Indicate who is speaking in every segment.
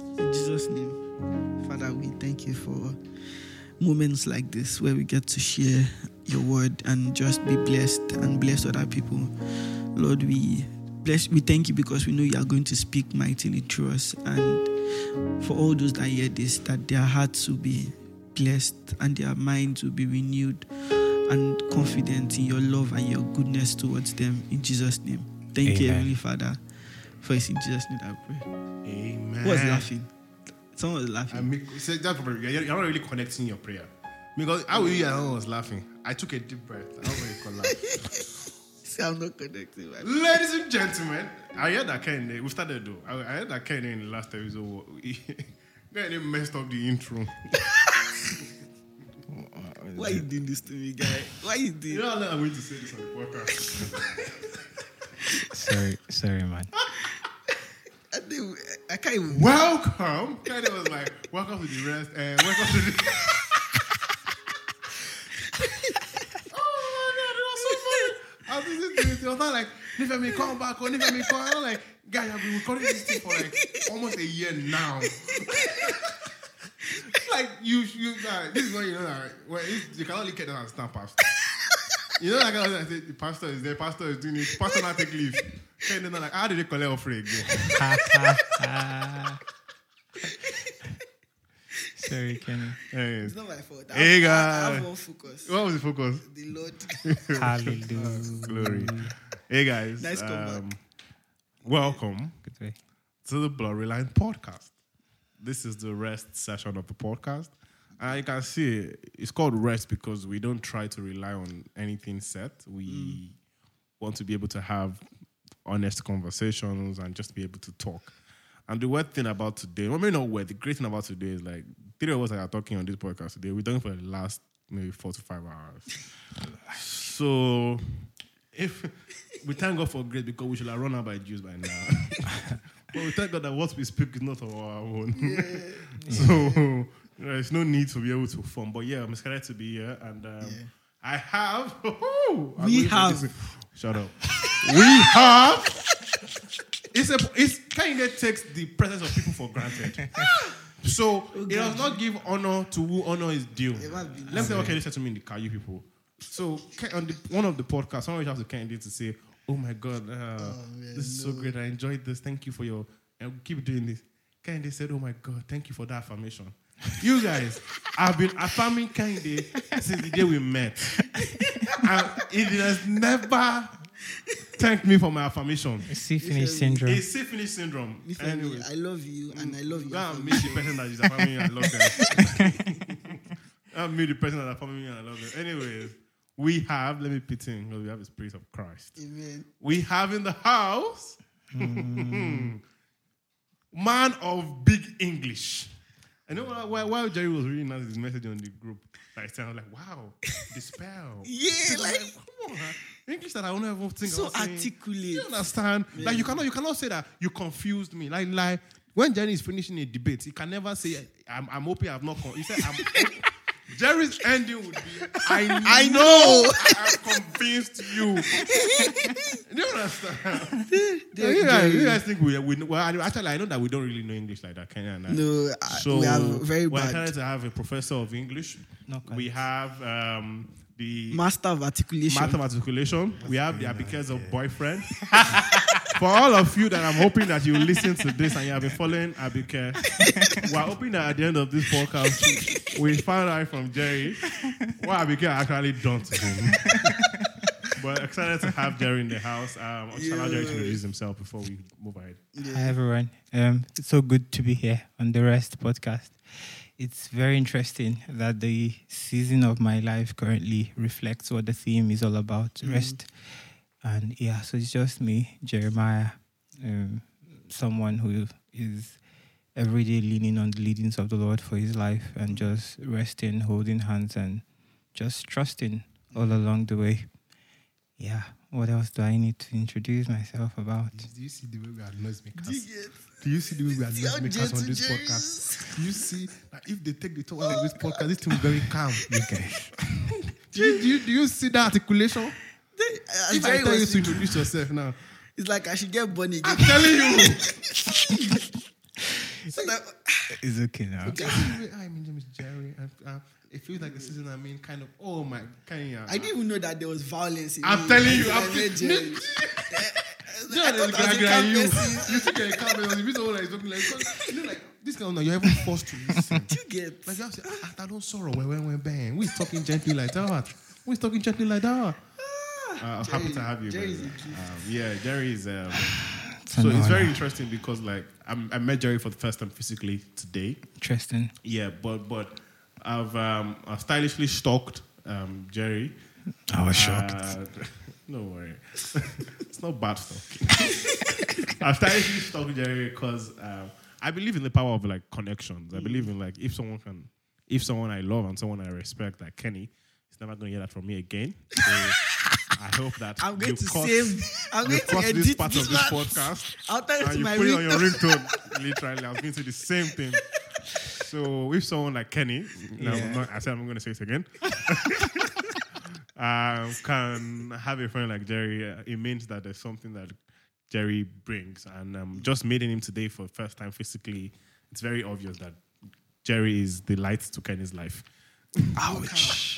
Speaker 1: In Jesus' name, Father, we thank you for moments like this where we get to share your word and just be blessed and bless other people. Lord, we bless we thank you because we know you are going to speak mightily through us and for all those that hear this, that their hearts will be blessed and their minds will be renewed and confident in your love and your goodness towards them in Jesus' name. Thank you, Heavenly Father. For it's in Jesus' name that I pray.
Speaker 2: Amen.
Speaker 1: Who was laughing? Someone was laughing.
Speaker 2: I make, so that's probably, you're, you're not really connecting your prayer. Because how were you and I was laughing? I took a deep breath. I don't really call laugh.
Speaker 1: See, I'm not connecting. Man.
Speaker 2: Ladies and gentlemen, I heard that Ken, eh, we started though. I, I heard that Ken in the last episode, he, he messed up the intro.
Speaker 1: Why you doing this to me, guy? Why you
Speaker 2: You
Speaker 1: doing?
Speaker 2: know how long I'm going to say this on the podcast?
Speaker 3: Sorry, sorry, man.
Speaker 1: I, can't
Speaker 2: welcome. Was like, welcome to the rest, and welcome to the. oh my god, it was so funny. I was listening to was not like, Nifemi, come back, oh, or Nifemi, come. I was like, guy, I've been recording this thing for like almost a year now. like you, you, like, this is what you know that well, you can only get that and stand past. You know of. I said, the pastor is there, pastor is doing it, pastor not take leave. And then they're like, how did they collect offering again?
Speaker 3: sorry, Kenny.
Speaker 2: Anyways.
Speaker 1: It's not my fault. I
Speaker 2: Hey,
Speaker 1: have, I
Speaker 2: guy.
Speaker 1: have one focus.
Speaker 2: What was the focus?
Speaker 1: The Lord.
Speaker 3: Hallelujah.
Speaker 2: Glory. Hey guys.
Speaker 1: Nice comeback.
Speaker 2: um, welcome
Speaker 3: Good way.
Speaker 2: to the Blurry Line podcast. This is the rest session of the podcast. And you can see it's called rest because we don't try to rely on anything set. We want to be able to have honest conversations and just be able to talk. And the weird thing about today, well, maybe not weird, the great thing about today is like three of us are talking on this podcast today, we're done for the last maybe four to five hours. so if we thank God for grace because we should have run out by Jews by now. but we thank God that what we speak is not of our own. so there's no need to be able to form. But yeah, I'm excited to be here. And um, I have. I'm
Speaker 1: We have.
Speaker 2: Shut up. We have. It's a. It's kind of takes the presence of people for granted. So it does not give honor to who honor is due. Let's say what Kenny said to me in the car, you people. So on the, one of the podcasts, someone reached out to Kennedy to say, "Oh my God, uh, this is so great. I enjoyed this. Thank you for your and keep doing this." Kennedy said, "Oh my God, thank you for that affirmation." You guys, I've been affirming Kennedy since the day we met, and it has never thanked me for my affirmation.
Speaker 3: See finish syndrome.
Speaker 2: It's see finish syndrome.
Speaker 1: Nifemi,
Speaker 2: Anyway,
Speaker 1: I love you and I love you.
Speaker 2: Go and meet the person that is affirming you and love them. I'll meet the person that is affirming you and I love them. Anyways, we have, let me put in, because we have the Spirit of Christ.
Speaker 1: Amen.
Speaker 2: We have in the house mm. man of big English. I know while, while, while Jerry was reading out his message on the group, like, I was like, wow, the spell.
Speaker 1: Yeah, like
Speaker 2: come on. English that I don't even think
Speaker 1: so articulate.
Speaker 2: You understand? Like you cannot you cannot say that you confused me. Like like when Jerry is finishing a debate, he can never say I'm I'm hoping I've not. Con-. He said I'm. Jerry's ending would be I know
Speaker 1: I know.
Speaker 2: I have convinced you. Do you understand? you, guys, you guys think we we well actually I know that we don't really know English like that Kenya and I.
Speaker 1: No,
Speaker 2: So
Speaker 1: we are very
Speaker 2: we're
Speaker 1: bad.
Speaker 2: excited to have a professor of English. We have um, the
Speaker 1: Master of articulation.
Speaker 2: matter of articulation. We have the Abike's of boyfriend. For all of you that I'm hoping that you listen to this and you have been following Abike, we're hoping that at the end of this podcast, we find out from Jerry what Abike actually done to him. but excited to have Jerry in the house. Um, I'll just allow Jerry to introduce himself before we move ahead.
Speaker 3: Hi everyone. Um, it's so good to be here on the Rest podcast. It's very interesting that the season of my life currently reflects what the theme is all about, rest. And yeah, so it's just me, Jeremiah, um, someone who is every day leaning on the leadings of the Lord for his life and just resting, holding hands, and just trusting all along the way. Yeah, what else do I need to introduce myself about?
Speaker 2: Do you see the way we are noisemakers?
Speaker 1: Do you
Speaker 2: Do you see the way we are
Speaker 1: See how
Speaker 2: noisemakers on this podcast? Do you see that if they take the top out of this podcast, this thing will be very calm?
Speaker 3: You guys.
Speaker 2: Do you, do you, do you see that articulation?
Speaker 1: Uh,
Speaker 2: If I tell you to introduce yourself now,
Speaker 1: It's like I should get born again.
Speaker 2: I'm telling you.
Speaker 1: So like,
Speaker 3: It's okay now.
Speaker 2: Hi, my name is Jerry. And, uh, it feels like the season. I mean, kind of. Oh my, Kenya.
Speaker 1: I didn't even know that there was violence. In
Speaker 2: I'm
Speaker 1: me
Speaker 2: telling you, I'm
Speaker 1: I Jerry.
Speaker 2: Yeah,
Speaker 1: I thought I was
Speaker 2: you, you think you're a person. You someone like talking like, you know, like this of now you're even forced to listen.
Speaker 1: Do you get?
Speaker 2: Like you have to say, ah, I don't sorrow when when when bang. We're talking gently like that. We're talking gently like that. Uh, I'm happy to have you.
Speaker 1: Jerry's
Speaker 2: man. Um, yeah, Jerry is. Um, so
Speaker 3: an
Speaker 2: it's very interesting because like I'm, I met Jerry for the first time physically today.
Speaker 3: Interesting.
Speaker 2: Yeah, but but I've um, I've stylishly stalked um, Jerry.
Speaker 3: I was shocked.
Speaker 2: Uh, no worry, it's not bad stuff. I've stylishly stalked Jerry because um, I believe in the power of like connections. I believe in like if someone can, if someone I love and someone I respect, like Kenny, he's never going to hear that from me again. So I hope that
Speaker 1: I'm going
Speaker 2: you
Speaker 1: to
Speaker 2: cut-
Speaker 1: save. I'm going to edit
Speaker 2: this part of this podcast
Speaker 1: I'll tell it to
Speaker 2: you
Speaker 1: my
Speaker 2: put it on your
Speaker 1: ringtone.
Speaker 2: ringtone. Literally, I was going to say the same thing. So if someone like Kenny, no,
Speaker 3: Yeah.
Speaker 2: not, I said I'm going to say it again, um, can have a friend like Jerry, uh, it means that there's something that Jerry brings. And um, just meeting him today for the first time physically, it's very obvious that Jerry is the light to Kenny's life.
Speaker 3: Ouch.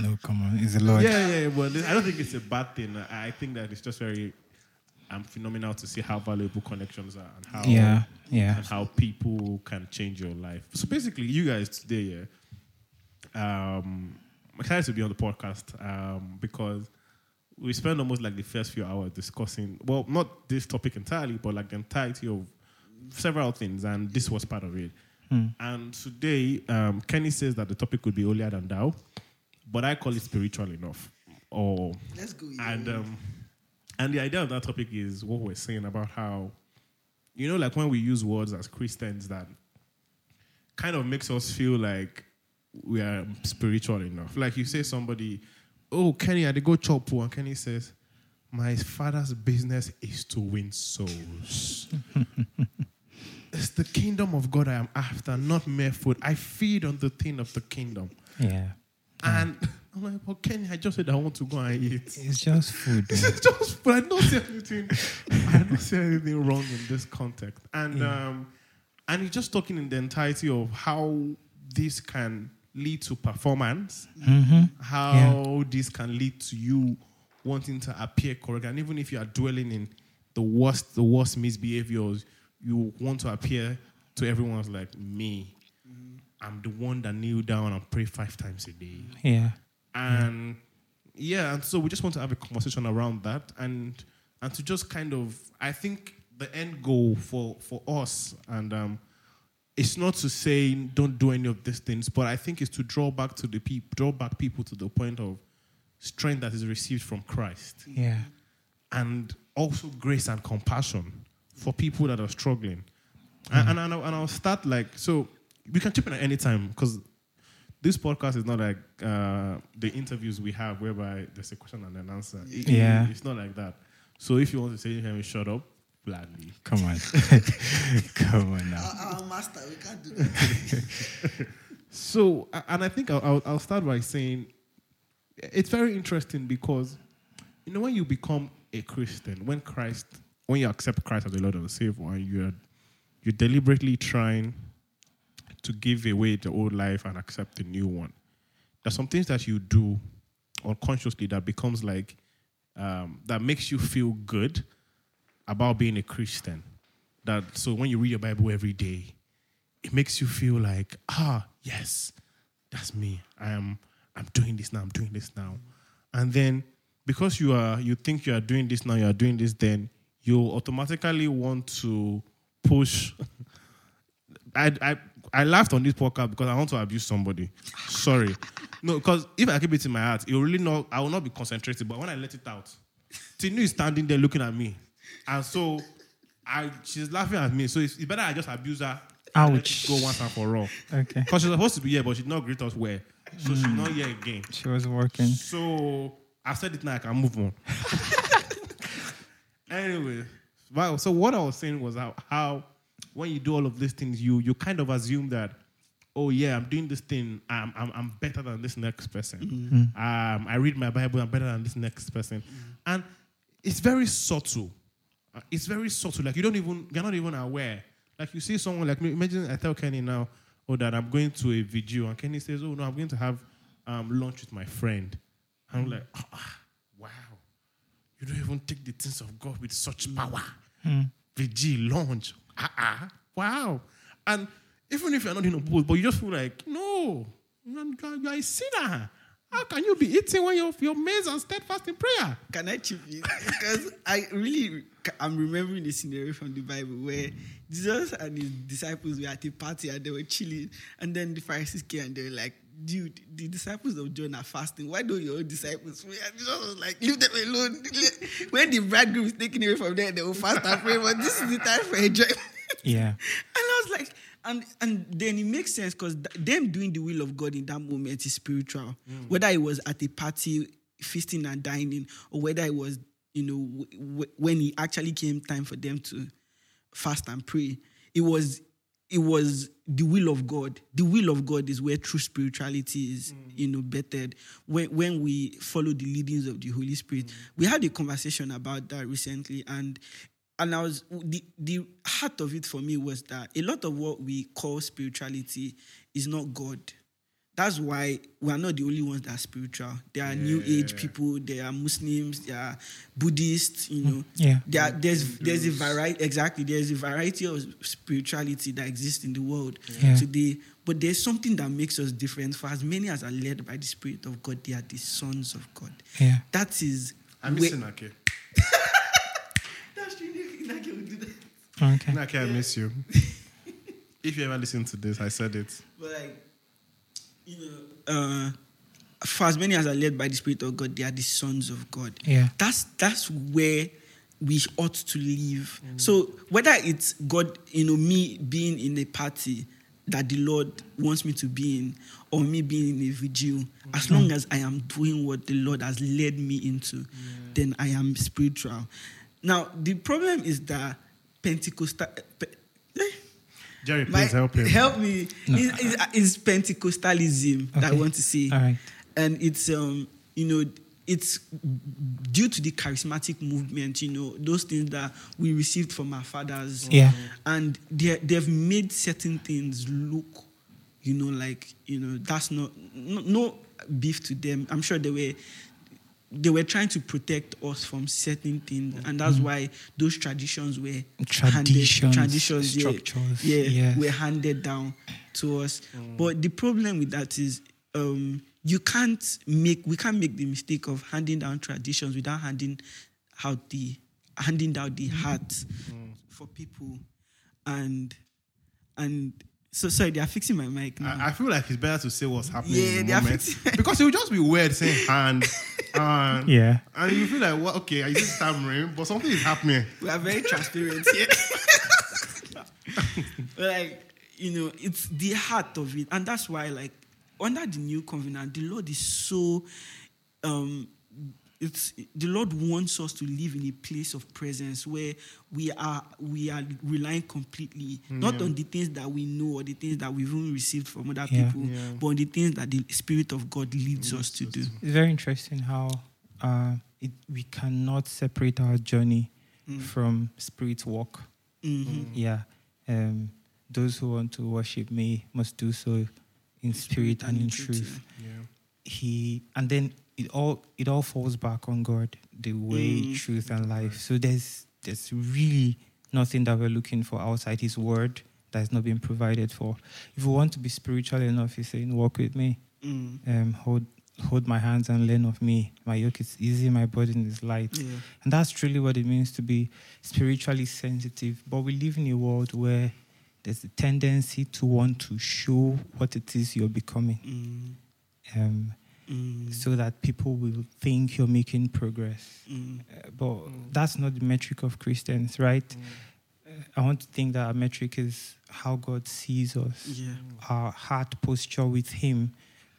Speaker 3: No, come on. It's a lot.
Speaker 2: Yeah, yeah, but I don't think it's a bad thing. I think that it's just very um, phenomenal to see how valuable connections are and how
Speaker 3: Yeah. Yeah.
Speaker 2: and how people can change your life. So basically, you guys today, yeah, um, I'm excited to be on the podcast um, because we spent almost like the first few hours discussing, well, not this topic entirely, but like the entirety of several things, and this was part of it. And today, um, Kenny says that the topic could be holier than thou, but I call it spiritual enough. Or
Speaker 1: Let's go.
Speaker 2: and um, and the idea of that topic is what we're saying about how, you know, like when we use words as Christians that kind of makes us feel like we are spiritual enough. Like you say somebody, oh Kenny, I did go chop and Kenny says, my father's business is to win souls. it's the kingdom of God I am after, not mere food. I feed on the thing of the kingdom.
Speaker 3: Yeah. Mm.
Speaker 2: And I'm like, well, Kenny, I just said I want to go and eat.
Speaker 3: It's just food.
Speaker 2: It's eh? just, but I don't see anything. I don't see anything wrong in this context, and um, and he's just talking in the entirety of how this can lead to performance, mm-hmm. how this can lead to you wanting to appear correct, and even if you are dwelling in the worst, the worst misbehaviors, you want to appear to everyone's like me. I'm the one that kneel down and pray five times a day.
Speaker 3: Yeah.
Speaker 2: And yeah, and so we just want to have a conversation around that and and to just kind of I think the end goal for for us and um it's not to say don't do any of these things, but I think it's to draw back to the people draw back people to the point of strength that is received from Christ
Speaker 3: Yeah.
Speaker 2: and also grace and compassion for people that are struggling. And, and, and, I'll, and I'll start like, so we can chip in at any time because this podcast is not like uh, the interviews we have whereby there's a question and an answer. It-
Speaker 3: Yeah.
Speaker 2: It's not like that. So if you want to say anything, shut up, gladly.
Speaker 3: Come on. Come on now.
Speaker 1: Our, our master, we can't do that.
Speaker 2: So, and I think I'll, I'll, I'll start by saying it's very interesting because, you know, when you become a Christian, when Christ, when you accept Christ as the Lord and the Savior, and you're, you're deliberately trying to give away the old life and accept the new one, there's some things that you do unconsciously that becomes like, um, that makes you feel good about being a Christian. That so when you read your Bible every day, it makes you feel like, ah, yes, that's me. I am I'm doing this now, I'm doing this now. And then because you are you think you are doing this now, you are doing this then, you automatically want to push I I I laughed on this podcast because I want to abuse somebody. Sorry. No, because if I keep it in my heart, it will really not I will not be concentrated. But when I let it out, Tinu is standing there looking at me. And so I she's laughing at me. So it's, it's better I just abuse her.
Speaker 3: Ouch.
Speaker 2: Go once and for all.
Speaker 3: Okay.
Speaker 2: Because she's supposed to be here, but she did not greet us well. So she's hmm. not here again.
Speaker 3: She was working.
Speaker 2: So I said it now, I can move on. anyway, wow. So what I was saying was how, how when you do all of these things, you you kind of assume that, oh yeah, I'm doing this thing, I'm I'm, I'm better than this next person. Um, I read my Bible, I'm better than this next person, and it's very subtle. Uh, It's very subtle. Like you don't even you're not even aware.
Speaker 4: Like you see someone like me. Imagine I tell Kenny now, oh, that I'm going to a vigil, and Kenny says, oh no, I'm going to have um, lunch with my friend. And I'm like, ah, wow, you don't even take the things of God with such power. Vigil, lunch, ah, ah, wow. And even if you're not in a boat, but you just feel like, no, you're, you're a sinner. How can you be eating when you're your mates and steadfast in prayer?
Speaker 1: Can I chip in? Because I really, I'm remembering the scenario from the Bible where Jesus and his disciples were at a party and they were chilling, and then the Pharisees came and they were like, "Dude, the disciples of John are fasting. Why don't your disciples pray?" And Jesus was like, "Leave them alone. When the bridegroom is taken away from them, they will fast and pray. But this is the time for enjoyment."
Speaker 3: Yeah.
Speaker 1: And I was like, and and then it makes sense because them doing the will of God in that moment is spiritual. Mm. Whether it was at a party, feasting and dining, or whether it was, you know, w- w- when it actually came time for them to fast and pray, it was it was the will of God. The will of God is where true spirituality is, mm. you know, bettered. When when we follow the leadings of the Holy Spirit. Mm. We had a conversation about that recently, and and I was the the heart of it for me was that a lot of what we call spirituality is not God. That's why we are not the only ones that are spiritual. There are New Age people, there are Muslims, there are Buddhists. You mm, know,
Speaker 3: Yeah.
Speaker 1: there are, there's there's a variety exactly. There's a variety of spirituality that exists in the world
Speaker 3: Yeah.
Speaker 1: today. But there's something that makes us different. For as many as are led by the Spirit of God, they are the sons of God.
Speaker 3: Yeah.
Speaker 1: That is.
Speaker 4: I'm
Speaker 1: where-
Speaker 4: missing Ake.
Speaker 1: That's really Nake will do that.
Speaker 3: Okay.
Speaker 4: Ake, I miss you. if you ever listen to this, I said it.
Speaker 1: But like, you know, uh, for as many as are led by the Spirit of God, they are the sons of God.
Speaker 3: Yeah.
Speaker 1: That's that's where we ought to live. So whether it's God, you know, me being in a party that the Lord wants me to be in, or me being in a vigil, as long as I am doing what the Lord has led me into, then I am spiritual. Now the problem is that Pentecostal. Pe- eh,
Speaker 4: Jerry,
Speaker 1: my-
Speaker 4: please help him.
Speaker 1: Help me.
Speaker 3: No.
Speaker 1: Is, is, is Pentecostalism that I want to say,
Speaker 3: All right.
Speaker 1: and it's um you know it's due to the charismatic movement. You know those things that we received from our fathers.
Speaker 3: Yeah.
Speaker 1: and they they've made certain things look, you know, like you know that's not no, no beef to them. I'm sure they were they were trying to protect us from certain things, and that's mm-hmm. why those traditions were handed-
Speaker 3: Traditions,
Speaker 1: traditions, yeah,
Speaker 3: structures,
Speaker 1: yeah,
Speaker 3: yes.
Speaker 1: were handed down to us. Mm. But the problem with that is, um, you can't make we can't make the mistake of handing down traditions without handing out the handing down the mm-hmm. heart mm. for people, and and so sorry, they are fixing my mic now.
Speaker 4: I, I feel like it's better to say what's happening
Speaker 1: Yeah,
Speaker 4: in
Speaker 1: they
Speaker 4: the
Speaker 1: are fixing-
Speaker 4: because it would just be weird saying hand, and
Speaker 3: Yeah.
Speaker 4: and you feel like, well, okay, I just stammering, but something is happening.
Speaker 1: we are very transparent here. Like, you know, it's the heart of it. And that's why, like, under the new covenant, the Lord is so um it's the Lord wants us to live in a place of presence where we are we are relying completely not on the things that we know or the things that we've even received from other
Speaker 3: Yeah.
Speaker 1: people,
Speaker 4: Yeah.
Speaker 1: but on the things that the Spirit of God leads us to do.
Speaker 3: It's very interesting how uh, it, we cannot separate our journey from spirit walk.
Speaker 1: Mhm.
Speaker 3: Yeah. Um, those who want to worship me must do so in spirit and in truth.
Speaker 4: Yeah.
Speaker 3: He and then it all it all falls back on God, the way,
Speaker 1: Mm.
Speaker 3: truth, and life. So there's there's really nothing that we're looking for outside His Word that has not been provided for. If we want to be spiritual enough, He's saying, "Walk with me."
Speaker 1: Mm.
Speaker 3: um, hold hold my hands and learn of me. My yoke is easy, my burden is light.
Speaker 1: Yeah.
Speaker 3: And that's truly what it means to be spiritually sensitive. But we live in a world where there's a tendency to want to show what it is you're becoming,
Speaker 1: Mm.
Speaker 3: um,
Speaker 1: Mm.
Speaker 3: so that people will think you're making progress.
Speaker 1: Mm.
Speaker 3: Uh, but that's not the metric of Christians, right? Uh, I want to think that our metric is how God sees us
Speaker 1: Yeah.
Speaker 3: our heart posture with Him,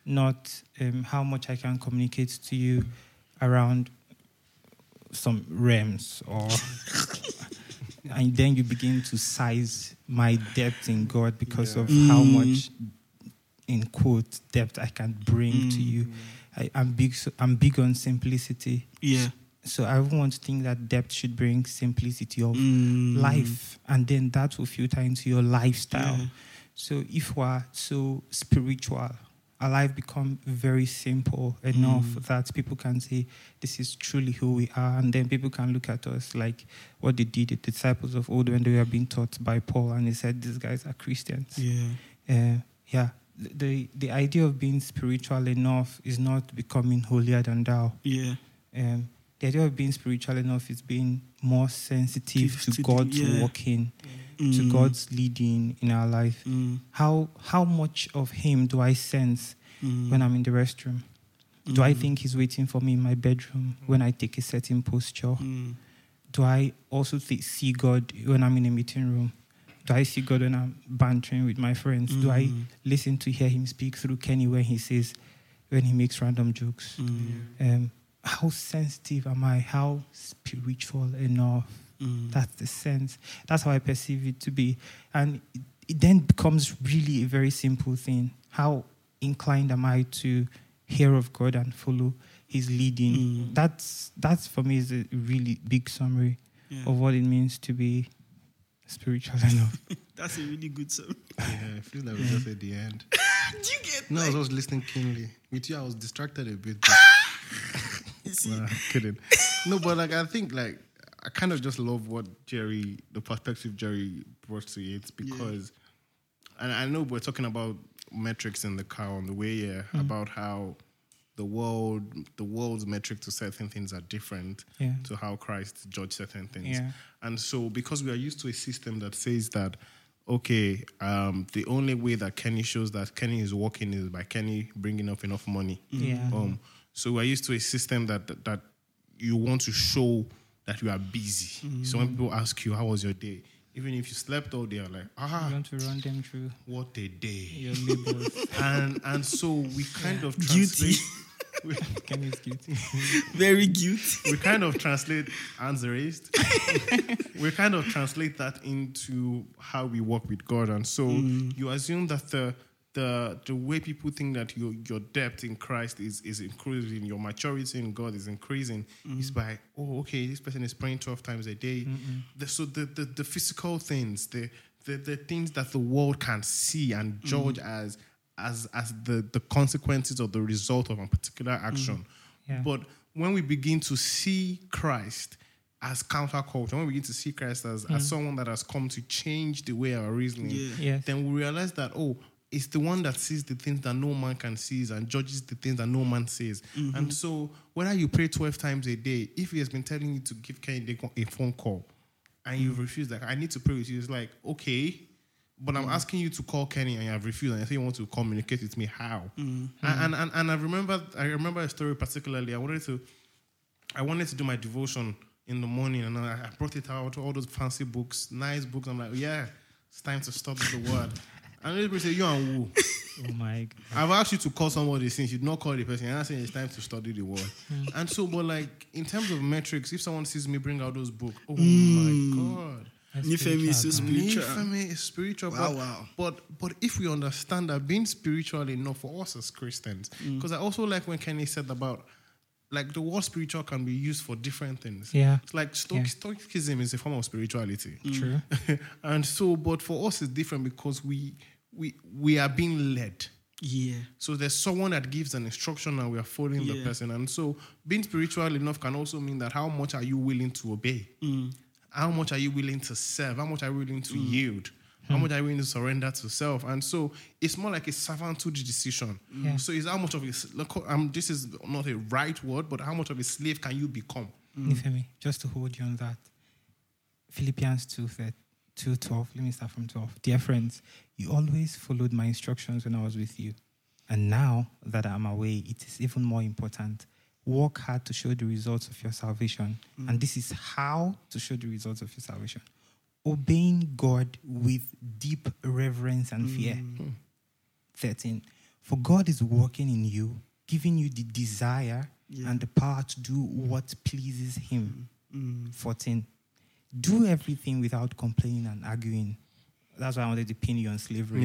Speaker 3: not um, how much I can communicate to you around some realms or. and then you begin to size my depth in God because
Speaker 4: Yeah.
Speaker 3: of how
Speaker 1: Mm.
Speaker 3: much, in quote, depth I can bring to
Speaker 1: Mm.
Speaker 3: you. I, I'm big. So, I'm big on simplicity.
Speaker 1: Yeah.
Speaker 3: So I want to think that depth should bring simplicity of
Speaker 1: Mm.
Speaker 3: life, and then that will filter into your lifestyle.
Speaker 1: Yeah.
Speaker 3: So if we're so spiritual, our life become very simple enough
Speaker 1: Mm.
Speaker 3: that people can say this is truly who we are, and then people can look at us like what they did, the disciples of old when they were being taught by Paul, and they said these guys are Christians.
Speaker 1: Yeah.
Speaker 3: Uh, yeah, the the idea of being spiritual enough is not becoming holier than thou.
Speaker 1: Yeah.
Speaker 3: Um, the idea of being spiritual enough is being more sensitive to
Speaker 1: to
Speaker 3: God's
Speaker 1: yeah.
Speaker 3: working, to
Speaker 1: Mm.
Speaker 3: God's leading in our life.
Speaker 1: Mm.
Speaker 3: How how much of Him do I sense
Speaker 1: Mm.
Speaker 3: when I'm in the restroom? Do I
Speaker 1: Mm.
Speaker 3: think He's waiting for me in my bedroom when I take a certain posture?
Speaker 1: Mm.
Speaker 3: Do I also th- see God when I'm in a meeting room? Do I see God when I'm bantering with my friends? Do I
Speaker 1: Mm.
Speaker 3: listen to hear Him speak through Kenny when he says, when he makes random jokes?
Speaker 1: Mm.
Speaker 3: Um, how sensitive am I? How spiritual enough?
Speaker 1: Mm.
Speaker 3: That's the sense. That's how I perceive it to be. And it, it then becomes really a very simple thing. How inclined am I to hear of God and follow his leading?
Speaker 1: Mm.
Speaker 3: That's that's for me is a really big summary
Speaker 1: Yeah.
Speaker 3: of what it means to be spiritual enough.
Speaker 1: That's a really good song.
Speaker 2: Yeah, it feels like we're just at the end.
Speaker 1: Do you get
Speaker 2: No, I
Speaker 1: like,
Speaker 2: was just listening keenly. With you, I was distracted a bit. But,
Speaker 1: you see,
Speaker 2: nah, kidding. No, but like I think like I kind of just love what Jerry, the perspective Jerry brought to it because, and I know we're talking about metrics in the car on the way here mm-hmm. about how the world, the world's metric to certain things are different
Speaker 3: Yeah.
Speaker 2: to how Christ judged certain things.
Speaker 3: Yeah.
Speaker 2: And so, because we are used to a system that says that, okay, um, the only way that Kenny shows that Kenny is working is by Kenny bringing up enough money.
Speaker 3: Yeah.
Speaker 2: Um, so we're used to a system that that, that you want to show that you are busy. So when people ask you, "How was your day?" Even if you slept all day, you're like,
Speaker 3: You
Speaker 2: "Ah,
Speaker 3: want to run them through
Speaker 2: what a day!"
Speaker 3: your labels.
Speaker 2: and and so we kind of
Speaker 1: Guilty.
Speaker 2: translate. we,
Speaker 3: Kenny's guilty.
Speaker 1: very guilty.
Speaker 2: we kind of translate hands raised. we kind of translate that into how we work with God, and so mm. you assume that the the the way people think that your your depth in Christ is is increasing, your maturity in God is increasing, mm. is by oh okay, this person is praying twelve times a day. The, so the, the the physical things, the the the things that the world can see and mm. judge as as as the the consequences or the result of a particular action. Mm.
Speaker 3: Yeah.
Speaker 2: But when we begin to see Christ as counterculture, when we begin to see Christ as, as mm. someone that has come to change the way our reasoning,
Speaker 1: Yeah.
Speaker 3: Yes.
Speaker 2: then we realize that, oh, it's the one that sees the things that no man can see and judges the things that no man sees. Mm-hmm. And so, whether you pray 12 times a day, if he has been telling you to give Kennedy a phone call and you mm. refuse, like, I need to pray with you, it's like, okay, but I'm mm. asking you to call Kenny and you have refused, and I say you want to communicate with me. How? Mm, mm. And, and and and I remember I remember a story particularly. I wanted to I wanted to do my devotion in the morning, and I brought it out all those fancy books, nice books. I'm like, yeah, it's time to study the word. And everybody say, you and who?
Speaker 3: Oh my God.
Speaker 2: I've asked you to call somebody since you did not call the person. And I say it's time to study the word. And so, but like in terms of metrics, if someone sees me bring out those books, oh
Speaker 3: Hmm.
Speaker 2: my god.
Speaker 3: That's
Speaker 1: Nifemi is so
Speaker 3: spiritual,
Speaker 1: spiritual.
Speaker 2: Nifemi is spiritual.
Speaker 1: Wow,
Speaker 2: but,
Speaker 1: wow.
Speaker 2: But but if we understand that being spiritual enough for us as Christians,
Speaker 1: Mm.
Speaker 2: because I also like when Kenny said about like the word spiritual can be used for different things.
Speaker 3: Yeah.
Speaker 2: It's like stoic,
Speaker 3: Yeah.
Speaker 2: stoicism is a form of spirituality.
Speaker 3: True.
Speaker 2: and so, but for us it's different because we we we are being led.
Speaker 1: Yeah.
Speaker 2: So there's someone that gives an instruction and we are following the person. And so being spiritual enough can also mean that how much are you willing to obey? How much are you willing to serve? How much are you willing to hmm. yield? How hmm. much are you willing to surrender to self? And so it's more like a servanthood decision. Hmm.
Speaker 3: Yeah.
Speaker 2: So it's how much of a s- look, um, this is not a right word, but how much of a slave can you become?
Speaker 3: Nifemi, just to hold you on that. Philippians 2, 2 12. Let me start from 12. Dear friends, you always followed my instructions when I was with you. And now that I'm away, it is even more important. Work hard to show the results of your salvation. And mm. this is how to show the results of your salvation. Obeying God with deep reverence and mm. fear. 13. For God is working in you, giving you the desire
Speaker 1: Yeah.
Speaker 3: and the power to do what pleases Him. Mm. 14. Do everything without complaining and arguing. That's why I wanted to pin you on slavery.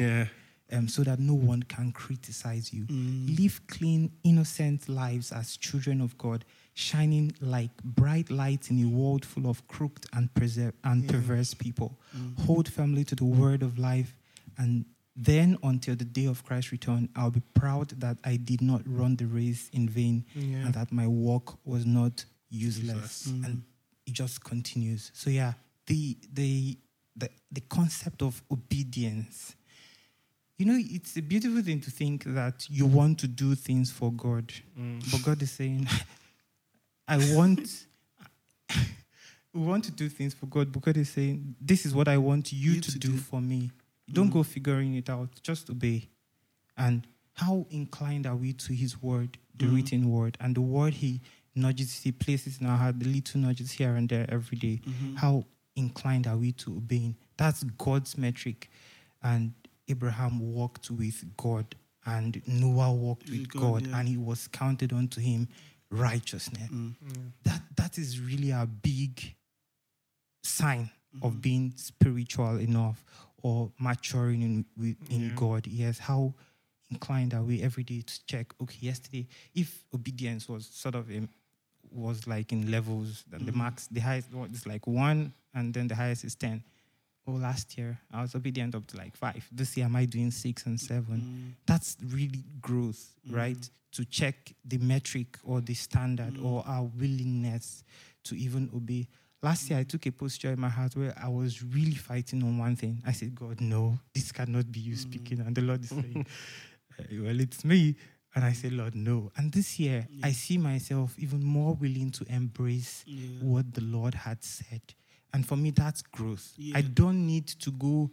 Speaker 3: Um, so that no one can criticize you.
Speaker 1: Mm.
Speaker 3: Live clean, innocent lives as children of God, shining like bright lights in a world full of crooked and, preser- and
Speaker 1: Yeah.
Speaker 3: perverse people.
Speaker 1: Mm.
Speaker 3: Hold firmly to the word of life, and then until the day of Christ's return, I'll be proud that I did not run the race in vain
Speaker 2: Yeah.
Speaker 3: and that my work was not useless.
Speaker 2: Useless.
Speaker 1: Mm.
Speaker 3: And it just continues. So yeah, the the the the concept of obedience. You know, it's a beautiful thing to think that you want to do things for God,
Speaker 2: Mm.
Speaker 3: but God is saying, "I want." We want to do things for God, but God is saying, This is what I want you,
Speaker 1: You
Speaker 3: to,
Speaker 1: to
Speaker 3: do,
Speaker 1: do.
Speaker 3: for me. Don't
Speaker 1: Mm.
Speaker 3: go figuring it out, just obey. And how inclined are we to His word, the
Speaker 1: Mhm.
Speaker 3: written word, and the word He nudges, He places in our heart, the little nudges here and there every day.
Speaker 1: Mhm.
Speaker 3: How inclined are we to obeying? That's God's metric. And Abraham walked with God, and Noah walked
Speaker 1: With
Speaker 3: with
Speaker 1: God,
Speaker 3: God,
Speaker 1: yeah.
Speaker 3: and it was counted unto him righteousness.
Speaker 1: Mm.
Speaker 3: That that is really a big sign of
Speaker 1: Mhm.
Speaker 3: being spiritual enough or maturing in with, in
Speaker 2: Yeah.
Speaker 3: God. Yes, how inclined are we every day to check? Okay, yesterday, if obedience was sort of a, was like in levels, then the
Speaker 1: Mhm.
Speaker 3: max, the highest one is like one, and then the highest is ten. Oh, last year I was obedient up to like five. This year, am I doing six and seven?
Speaker 1: Mm.
Speaker 3: that's really growth,
Speaker 1: Mm.
Speaker 3: right? To check the metric or the standard
Speaker 1: Mm.
Speaker 3: or our willingness to even obey. Last year, I took a posture in my heart where I was really fighting on one thing. I said, God, no, this cannot be you
Speaker 1: Mm.
Speaker 3: speaking. And the Lord is saying, "Uh, Well, it's me. And I said, Lord, no. And this year,
Speaker 1: Yeah.
Speaker 3: I see myself even more willing to embrace
Speaker 1: Yeah.
Speaker 3: what the Lord had said. And for me, that's growth.
Speaker 1: Yeah.
Speaker 3: I don't need to go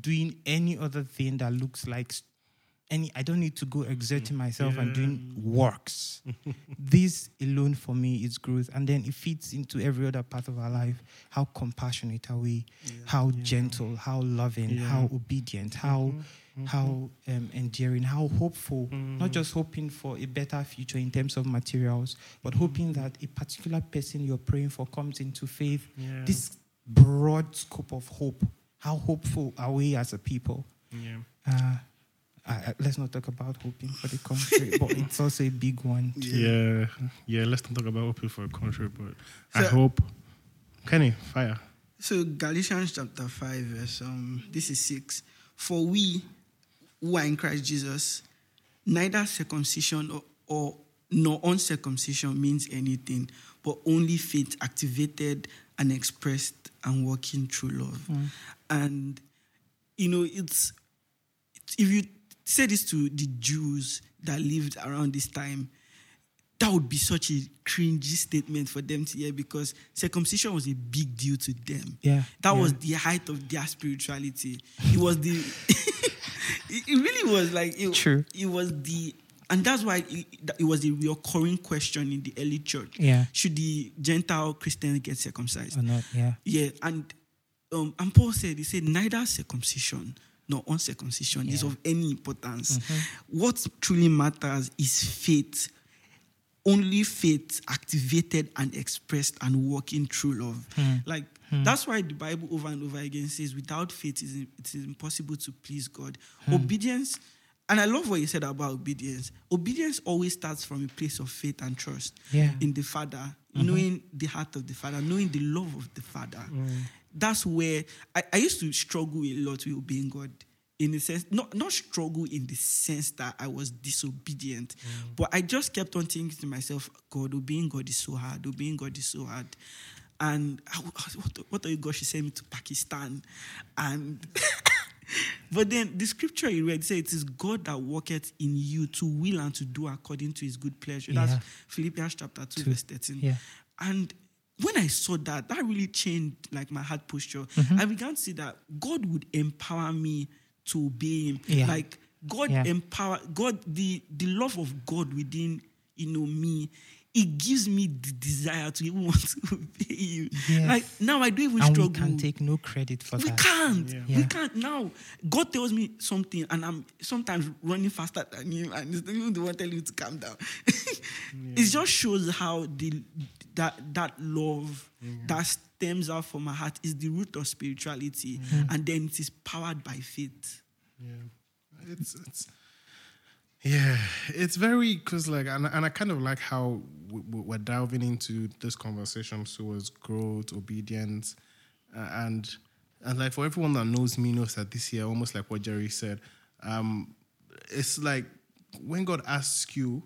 Speaker 3: doing any other thing that looks like any, I don't need to go exerting mm. myself and doing works. this alone for me is growth. And then it fits into every other part of our life. How compassionate are we?
Speaker 1: Yeah.
Speaker 3: How
Speaker 2: Yeah.
Speaker 3: gentle, how loving,
Speaker 2: Yeah.
Speaker 3: how obedient, how mm-hmm.
Speaker 2: Mhm.
Speaker 3: how um, endearing, how hopeful, not
Speaker 2: Mm.
Speaker 3: just hoping for a better future in terms of materials, but hoping that a particular person you're praying for comes into faith.
Speaker 2: Yeah.
Speaker 3: This broad scope of hope. How hopeful are we as a people?
Speaker 2: Yeah.
Speaker 3: Uh, I, I- let's not talk about hoping for the country, but it's also a big one.
Speaker 2: Yeah. Yeah. Let's not talk about hoping for a country, but I hope. Kenny, fire.
Speaker 1: So Galatians chapter five, verse um, this is six. For we who are in Christ Jesus, neither circumcision or, or nor uncircumcision means anything, but only faith activated and expressed and working through love. Hmm. And you know, it's, it's if you say this to the Jews that lived around this time, that would be such a cringy statement for them to hear because circumcision was a big deal to them.
Speaker 3: Yeah.
Speaker 1: That
Speaker 3: yeah.
Speaker 1: was the height of their spirituality. It was the. it, it really was like it,
Speaker 3: True.
Speaker 1: It was the, and that's why it, it was a recurring question in the early church.
Speaker 3: Yeah.
Speaker 1: Should the Gentile Christians get circumcised?
Speaker 3: Or not, yeah.
Speaker 1: Yeah, and um, and Paul said he said neither circumcision nor uncircumcision is of any importance. What truly matters is faith. Only faith activated and expressed and working through love. Hmm. Like hmm. that's why the Bible over and over again says, without faith, it is, impossible to please God. Hmm. Obedience, and I love what you said about obedience. Obedience always starts from a place of faith and trust
Speaker 3: Yeah.
Speaker 1: in the Father, mm-hmm. knowing the heart of the Father, knowing the love of the Father. Mm. That's where I, I used to struggle a lot with obeying God. In the sense, not not struggle in the sense that I was disobedient, but I just kept on thinking to myself, God, obeying God is so hard. Obeying God is so hard. And I, what, what are you God? She sent me to Pakistan, and but then the scripture you read said it is God that worketh in you to will and to do according to his good pleasure. That's
Speaker 3: Yeah.
Speaker 1: Philippians chapter 2,
Speaker 3: Two.
Speaker 1: verse 13.
Speaker 3: Yeah.
Speaker 1: And when I saw that, that really changed like my heart posture.
Speaker 3: Mm-hmm.
Speaker 1: I began to see that God would empower me to obey him.
Speaker 3: Yeah.
Speaker 1: Like God
Speaker 3: Yeah.
Speaker 1: empower God, the the love of God within you know me. It gives me the desire to even want to obey you.
Speaker 3: Yes.
Speaker 1: Like now I don't even
Speaker 3: And
Speaker 1: struggle.
Speaker 3: we can take no credit for
Speaker 1: We
Speaker 3: that.
Speaker 1: We can't.
Speaker 2: Yeah.
Speaker 1: We
Speaker 3: Yeah.
Speaker 1: can't now. God tells me something, and I'm sometimes running faster than him, and he's even the one telling you to calm down. It just shows how the that that love that stems out from my heart is the root of spirituality, mm-hmm. and then it is powered by faith.
Speaker 2: Yeah. It's it's yeah, it's very because like and, and I kind of like how we're delving into this conversation towards growth, obedience, uh, and and like for everyone that knows me knows that this year, almost like what Jerry said, um, it's like when God asks you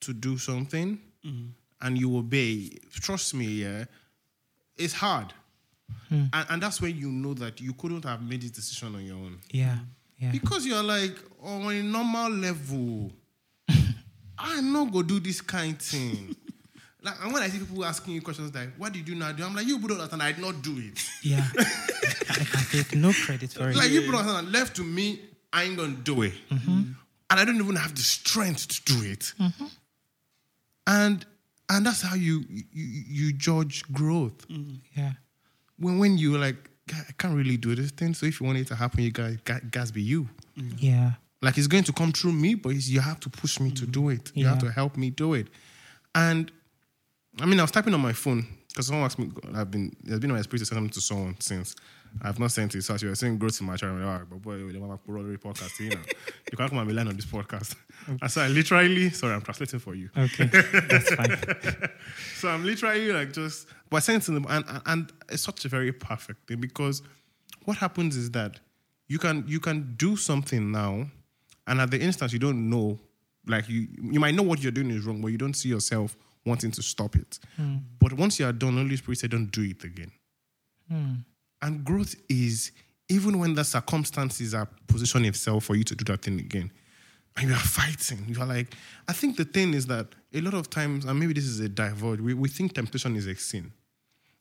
Speaker 2: to do something and you obey. Trust me, yeah, it's hard. And, and that's when you know that you couldn't have made this decision on your own.
Speaker 3: Yeah. Yeah.
Speaker 2: Because you're like on a normal level. I not go do this kind thing. like and when I see people asking you questions like, what did you not do? I'm like, you people don't I did not do it.
Speaker 3: Yeah. I can take no credit for it.
Speaker 2: Like you people don't understand, left to me, I ain't gonna do it. Mm-hmm. And I don't even have the strength to do it. Mm-hmm. And and that's how you you, you judge growth. Mm.
Speaker 3: Yeah.
Speaker 2: When when you like, I can't really do this thing. So if you want it to happen, you guys guys be you.
Speaker 3: Yeah.
Speaker 2: Like it's going to come through me, but you have to push me to do it. You have to help me do it. And I mean, I was typing on my phone because someone asked me. I've been there's been my spirit to send something to someone since. I've not sent it. So as you were saying growth in my channel, like, but boy, oh, they want to the podcast, you know. You can't come and be lying on this podcast. And so I literally, sorry, I'm translating for you.
Speaker 3: Okay. That's fine.
Speaker 2: So I'm literally like just, but saying to them, and, and, and it's such a very perfect thing because what happens is that you can you can do something now, and at the instance you don't know, like you you might know what you're doing is wrong, but you don't see yourself wanting to stop it. Hmm. But once you are done, Holy Spirit said, don't do it again. Hmm. And growth is even when the circumstances are positioning itself for you to do that thing again. And you are fighting. You are like, I think the thing is that a lot of times, and maybe this is a diverge, we, we think temptation is a sin.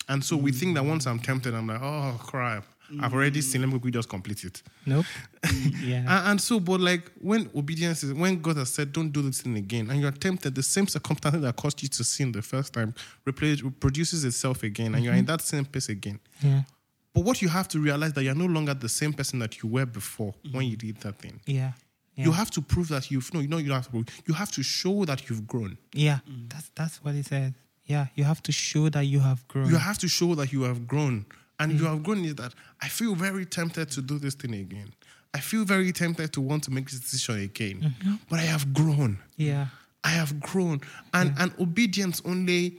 Speaker 2: And so we think that hmm. once I'm tempted, I'm like, oh crap, I've already seen. Let me quickly just complete it.
Speaker 3: Nope. yeah.
Speaker 2: And, and so, but like when obedience is, when God has said, don't do this thing again, and you're tempted, the same circumstance that caused you to sin the first time reproduces itself again, and you're in mm-hmm. that same place again.
Speaker 3: Yeah.
Speaker 2: But what you have to realize that you're no longer the same person that you were before when you did that thing.
Speaker 3: Yeah. Yeah.
Speaker 2: You have to prove that you've no, you know, you don't have to prove. You have to show that you've grown.
Speaker 3: Yeah. Mm. That's that's what he said. Yeah. You have to show that you have grown.
Speaker 2: You have to show that you have grown. And hmm. you have grown is that I feel very tempted to do this thing again. I feel very tempted to want to make this decision again. Mm-hmm. But I have grown.
Speaker 3: yeah.
Speaker 2: I have grown. And and obedience only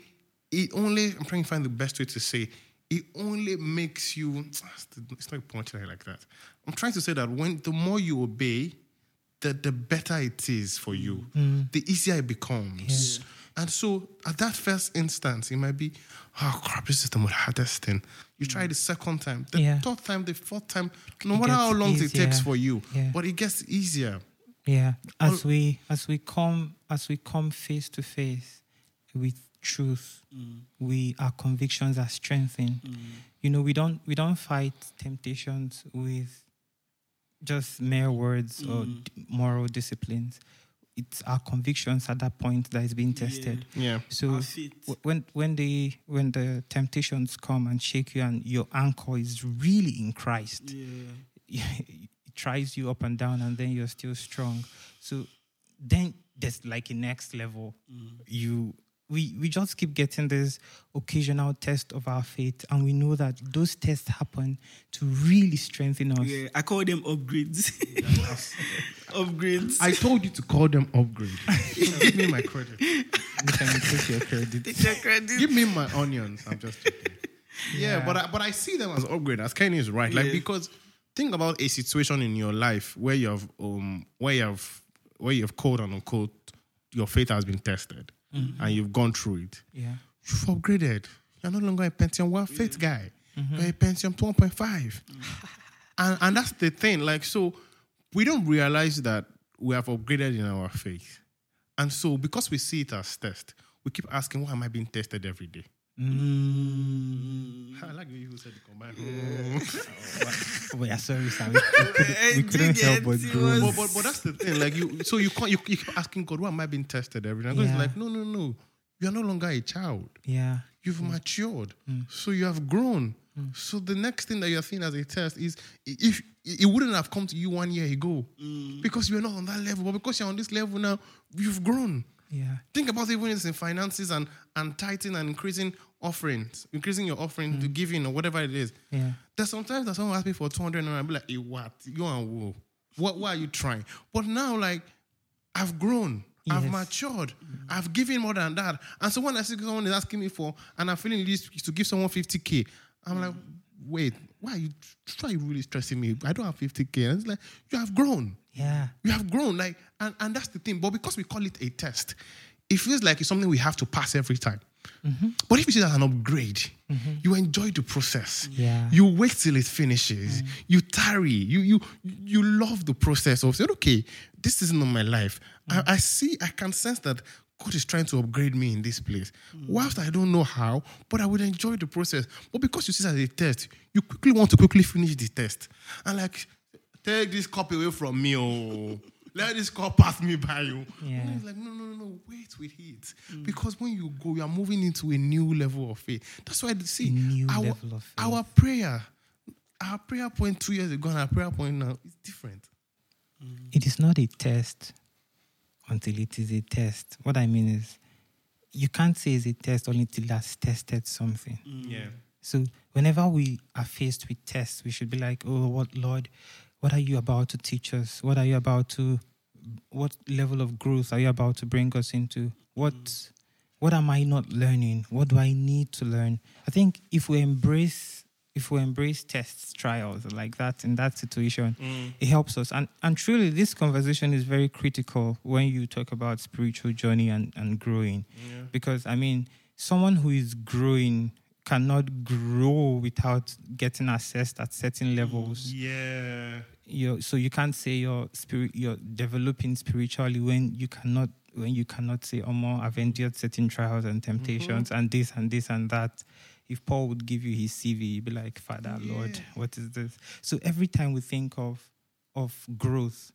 Speaker 2: it only I'm trying to find the best way to say it only makes you it's not punching like that. I'm trying to say that when the more you obey, the the better it is for you. Mm-hmm. The easier it becomes. And so at that first instance, it might be, oh crap, this is the most hardest thing. You try mm. the second time, the
Speaker 3: Yeah.
Speaker 2: third time, the fourth time, no
Speaker 3: It
Speaker 2: matter how
Speaker 3: gets
Speaker 2: long it takes for you,
Speaker 3: Yeah.
Speaker 2: but it gets easier.
Speaker 3: Yeah. As we as we come as we come face to face with truth, mm. we our convictions are strengthened. Mm. You know, we don't we don't fight temptations with just mere words or d- moral disciplines. It's our convictions at that point that is being tested.
Speaker 2: Yeah.
Speaker 3: So
Speaker 1: Our faith.
Speaker 3: w- when when the when the temptations come and shake you and your anchor is really in Christ,
Speaker 1: Yeah.
Speaker 3: it tries you up and down and then you're still strong so then there's like a next level mm. you we we just keep getting this occasional test of our faith and we know that those tests happen to really strengthen us
Speaker 1: Yeah, I call them upgrades. upgrades.
Speaker 2: I told you to call them upgrade. So give me my credit.
Speaker 3: you can take your credit
Speaker 1: Take your credit.
Speaker 2: Give me my onions. I'm just joking. Yeah,
Speaker 3: Yeah.
Speaker 2: but I, but I see them as upgrades. As Kenny is right, like because think about a situation in your life where you have um where you have where you have quote and unquote your faith has been tested Mm-hmm. and you've gone through it.
Speaker 3: yeah
Speaker 2: You've upgraded. You're no longer a Pentium 1 faith guy. Mm-hmm. You're a Pentium 1.5. Mm-hmm. And and that's the thing. Like so we don't realize that we have upgraded in our faith. And so because we see it as test, we keep asking, why am I being tested every day? I like you who said the combined.
Speaker 3: oh yeah sorry Sam. we, we, couldn't, we couldn't help but
Speaker 1: It
Speaker 3: grow
Speaker 2: but, but, but that's the thing. Like you, so you can't. You, you keep asking God, "Why am I being tested every day?" And God is
Speaker 3: Yeah.
Speaker 2: like, "No, no, no. You are no longer a child.
Speaker 3: yeah
Speaker 2: You've mm. matured. Mm. So you have grown. Mm. So the next thing that you're seeing as a test is if it wouldn't have come to you one year ago because you're not on that level, but because you're on this level now, you've grown.
Speaker 3: Yeah
Speaker 2: Think about even in finances and and tithing and increasing offerings, increasing your offering to mm. giving or whatever it is.
Speaker 3: yeah
Speaker 2: There's sometimes that someone asks me for 200 and I'll be like, hey, what? You and who? What, what are you trying? But now, like, I've grown. I've
Speaker 3: Yes.
Speaker 2: matured. Mm. I've given more than that. And so when I see someone is asking me for, and I'm feeling this to give someone 50K, I'm like, mm. wait, why are you, why are you really stressing me? I don't have 50K. And it's like, you have grown.
Speaker 3: Yeah.
Speaker 2: You have grown, like, and, and that's the thing. But because we call it a test, it feels like it's something we have to pass every time. Mm-hmm. But if you see that as an upgrade, mm-hmm. you enjoy the process.
Speaker 3: Yeah.
Speaker 2: You wait till it finishes. Mm. You tarry. You you you love the process of saying, okay, this isn't my life. I, mm. I see, I can sense that God is trying to upgrade me in this place. Mm. Whilst I don't know how, but I would enjoy the process. But because you see that as a test, you quickly want to quickly finish the test. And like, take this cup away from me, oh. Let this cup pass me by you.
Speaker 3: Yeah.
Speaker 2: And it's like, no, no, no, no, wait with it. Because when you go, you are moving into a new level of faith. That's why, see,
Speaker 3: A new
Speaker 2: our,
Speaker 3: level of faith.
Speaker 2: our prayer, our prayer point two years ago and our prayer point now is different. Mm.
Speaker 3: It is not a test until it is a test. What I mean is, you can't say it's a test only until that's tested something. Mm.
Speaker 2: Yeah.
Speaker 3: So whenever we are faced with tests, we should be like, "Oh, what Lord, what are you about to teach us? What are you about to, what level of growth are you about to bring us into? What, mm. what am I not learning? What do I need to learn?" I think if we embrace, if we embrace tests, trials like that in that situation, mm. it helps us. And and truly, this conversation is very critical when you talk about spiritual journey and and growing because I mean, someone who is growing cannot grow without getting assessed at certain levels.
Speaker 2: Mm, yeah.
Speaker 3: You so you can't say you're spirit you're developing spiritually when you cannot when you cannot say, "Oh, more I've endured certain trials and temptations mm-hmm. and this and this and that." If Paul would give you his CV, you'd be like, "Father, Lord, what is this?" So every time we think of of growth,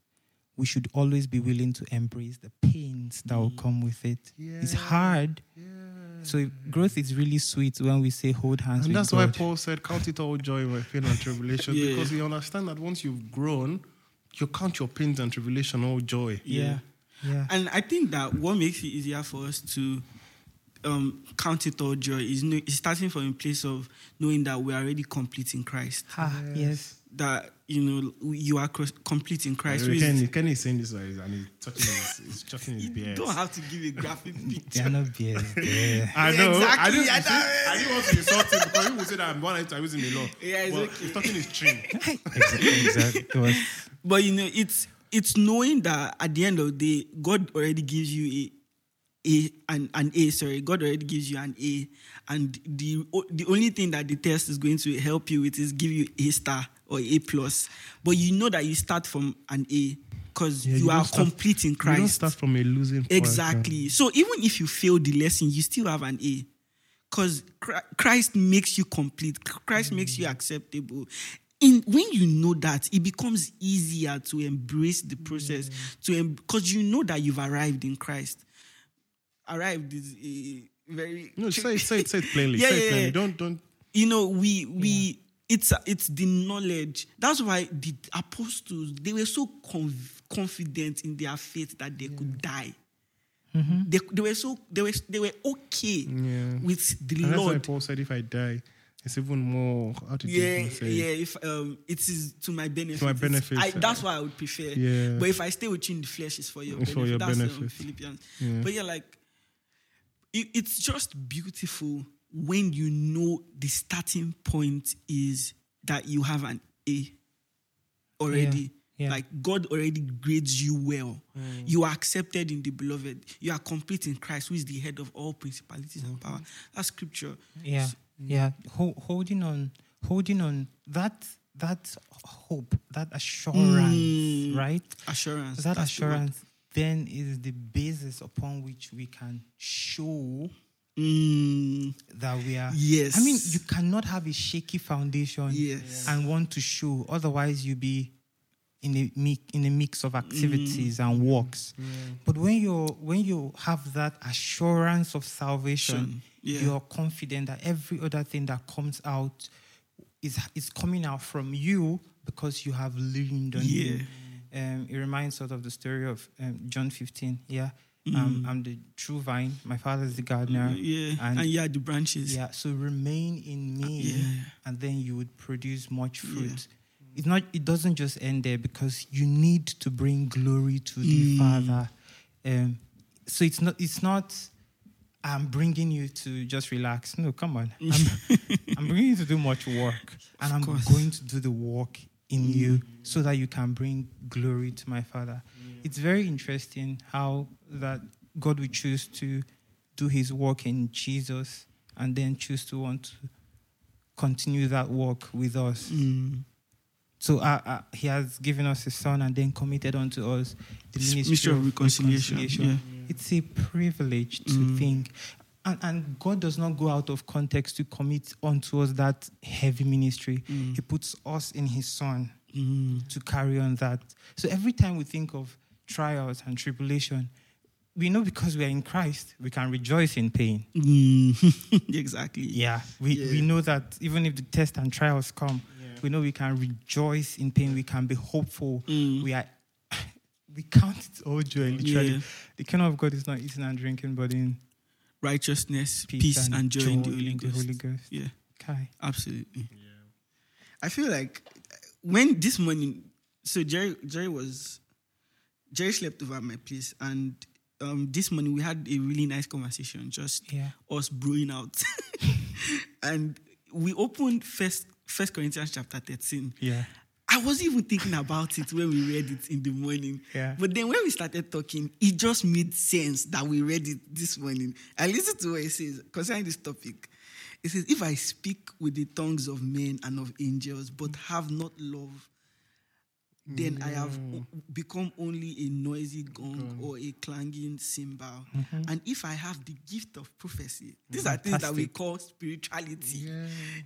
Speaker 3: we should always be willing to embrace the pains that will mm. come with it. It's hard. So growth is really sweet when we say hold hands
Speaker 2: And
Speaker 3: with
Speaker 2: that's why Paul said, Count it all joy my pain and tribulation.
Speaker 1: Yeah.
Speaker 2: Because you understand that once you've grown, you count your pains and tribulation all joy.
Speaker 3: yeah. Yeah.
Speaker 1: And I think that what makes it easier for us to um, count it all joy is, know, is starting from a place of knowing that we are already complete in Christ.
Speaker 3: Ah, yes.
Speaker 1: That you know you are complete in Christ. which is-
Speaker 4: Kenny, Kenny is saying this and he's touching his, he's touching his
Speaker 1: you
Speaker 4: beard.
Speaker 1: don't have to give a graphic
Speaker 3: They
Speaker 1: picture.
Speaker 3: are not beers. Yeah.
Speaker 4: I know. I
Speaker 1: Exactly,
Speaker 4: didn't,
Speaker 1: I say,
Speaker 4: I didn't want to insult him because he would say that I'm one I use him a lot.
Speaker 1: Yeah, it's
Speaker 4: but
Speaker 1: okay.
Speaker 4: He's touching his chin.
Speaker 3: exactly. exactly.
Speaker 1: But you know, it's it's knowing that at the end of the day, God already gives you a a an, an A. Sorry, God already gives you an A, and the the only thing that the test is going to help you with is give you a star or A plus. But you know that you start from an A because
Speaker 2: Yeah,
Speaker 1: you,
Speaker 2: you
Speaker 1: are
Speaker 2: start-
Speaker 1: complete in Christ.
Speaker 2: You don't start from a losing point.
Speaker 1: Exactly. So even if you fail the lesson, you still have an A. Because Christ makes you complete. Christ mm. makes you acceptable. In, when you know that, it becomes easier to embrace the process. To because you know that you've arrived in Christ. Arrived is a very
Speaker 4: No, say it, say it, say it plainly.
Speaker 1: Yeah,
Speaker 4: say
Speaker 1: yeah,
Speaker 4: it plainly.
Speaker 1: yeah.
Speaker 4: Don't, don't.
Speaker 1: you know we we it's it's the knowledge that's why the apostles they were so conf- confident in their faith that they could die they, they were so they were they were okay
Speaker 2: Yeah.
Speaker 1: with the
Speaker 2: And that's why
Speaker 1: lord
Speaker 2: Paul said, if I die, it's even more. How did
Speaker 1: yeah
Speaker 2: say?
Speaker 1: yeah if um it is to my benefit
Speaker 2: To my benefit,
Speaker 1: I,
Speaker 2: uh,
Speaker 1: that's why i would prefer
Speaker 2: Yeah.
Speaker 1: but if i stay with you in the flesh it's for your
Speaker 2: It's
Speaker 1: benefit
Speaker 2: for your
Speaker 1: that's Um,
Speaker 2: benefit.
Speaker 1: philippians
Speaker 2: Yeah.
Speaker 1: but yeah like it, it's just beautiful when you know the starting point is that you have an A already.
Speaker 3: Yeah, yeah.
Speaker 1: Like God already grades you well. You are accepted in the beloved. You are complete in Christ, who is the head of all principalities and power. That's scripture.
Speaker 3: yeah. Yeah. Ho- holding on, holding on that, that hope, that assurance,
Speaker 1: Mm.
Speaker 3: right?
Speaker 1: Assurance.
Speaker 3: that
Speaker 1: That's
Speaker 3: assurance then is the basis upon which we can show
Speaker 1: Mm,
Speaker 3: that we are.
Speaker 1: Yes.
Speaker 3: I mean, you cannot have a shaky foundation
Speaker 1: Yes.
Speaker 3: and want to show. Otherwise, you'll be in a mix, in a mix of activities and works. But when you when you have that assurance of salvation,
Speaker 1: Yeah.
Speaker 3: you're confident that every other thing that comes out is is coming out from you because you have leaned on
Speaker 1: Yeah.
Speaker 3: him. Um, it reminds us of the story of um, John 15. Yeah. Um, I'm the true vine. My father is the gardener.
Speaker 1: Mm. yeah.
Speaker 3: And,
Speaker 1: And, yeah, the branches.
Speaker 3: yeah, so remain in me,
Speaker 1: Yeah.
Speaker 3: and then you would produce much fruit. it's not it doesn't just end there because you need to bring glory to the
Speaker 1: Mm.
Speaker 3: father um so it's not it's not i'm bringing you to just relax no come on i'm, I'm bringing you to do much work and i'm
Speaker 1: course.
Speaker 3: going to do the work in you so that you can bring glory to my father it's very interesting how that god would choose to do his work in jesus and then choose to want to continue that work with us
Speaker 1: Mm.
Speaker 3: so uh, uh, he has given us his son and then committed unto us the ministry,
Speaker 1: ministry of
Speaker 3: of
Speaker 1: reconciliation,
Speaker 3: reconciliation. It's a privilege to
Speaker 1: Mm.
Speaker 3: think. And, and God does not go out of context to commit unto us that heavy ministry.
Speaker 1: Mm.
Speaker 3: He puts us in his son
Speaker 1: Mm.
Speaker 3: to carry on that. So every time we think of trials and tribulation, we know because we are in Christ, we can rejoice in pain.
Speaker 1: Mm. exactly.
Speaker 3: Yeah, we,
Speaker 1: Yeah.
Speaker 3: we know that even if the tests and trials come, we know we can rejoice in pain. We can be hopeful.
Speaker 1: Mm.
Speaker 3: We are we count it all joy. Literally,
Speaker 1: Yeah.
Speaker 3: the kingdom of God is not eating and drinking, but in
Speaker 1: Righteousness,
Speaker 3: peace,
Speaker 1: peace, and, joy, in the Holy
Speaker 3: in
Speaker 1: Ghost.
Speaker 3: the Holy Ghost.
Speaker 1: Yeah,
Speaker 3: Kai.
Speaker 1: absolutely. I feel like when this morning, so Jerry, Jerry was, Jerry slept over at my place, and um, this morning we had a really nice conversation, just
Speaker 3: Yeah.
Speaker 1: us brewing out, and we opened First First Corinthians chapter thirteen.
Speaker 3: Yeah.
Speaker 1: I wasn't even thinking about it when we read it in the morning.
Speaker 3: Yeah.
Speaker 1: But then when we started talking, it just made sense that we read it this morning. I listened to what it says concerning this topic. It says, If I speak with the tongues of men and of angels, but have not love, then I have mm. become only a noisy gong or a clanging cymbal. Mm-hmm. And if I have the gift of prophecy, these are things that we call spirituality.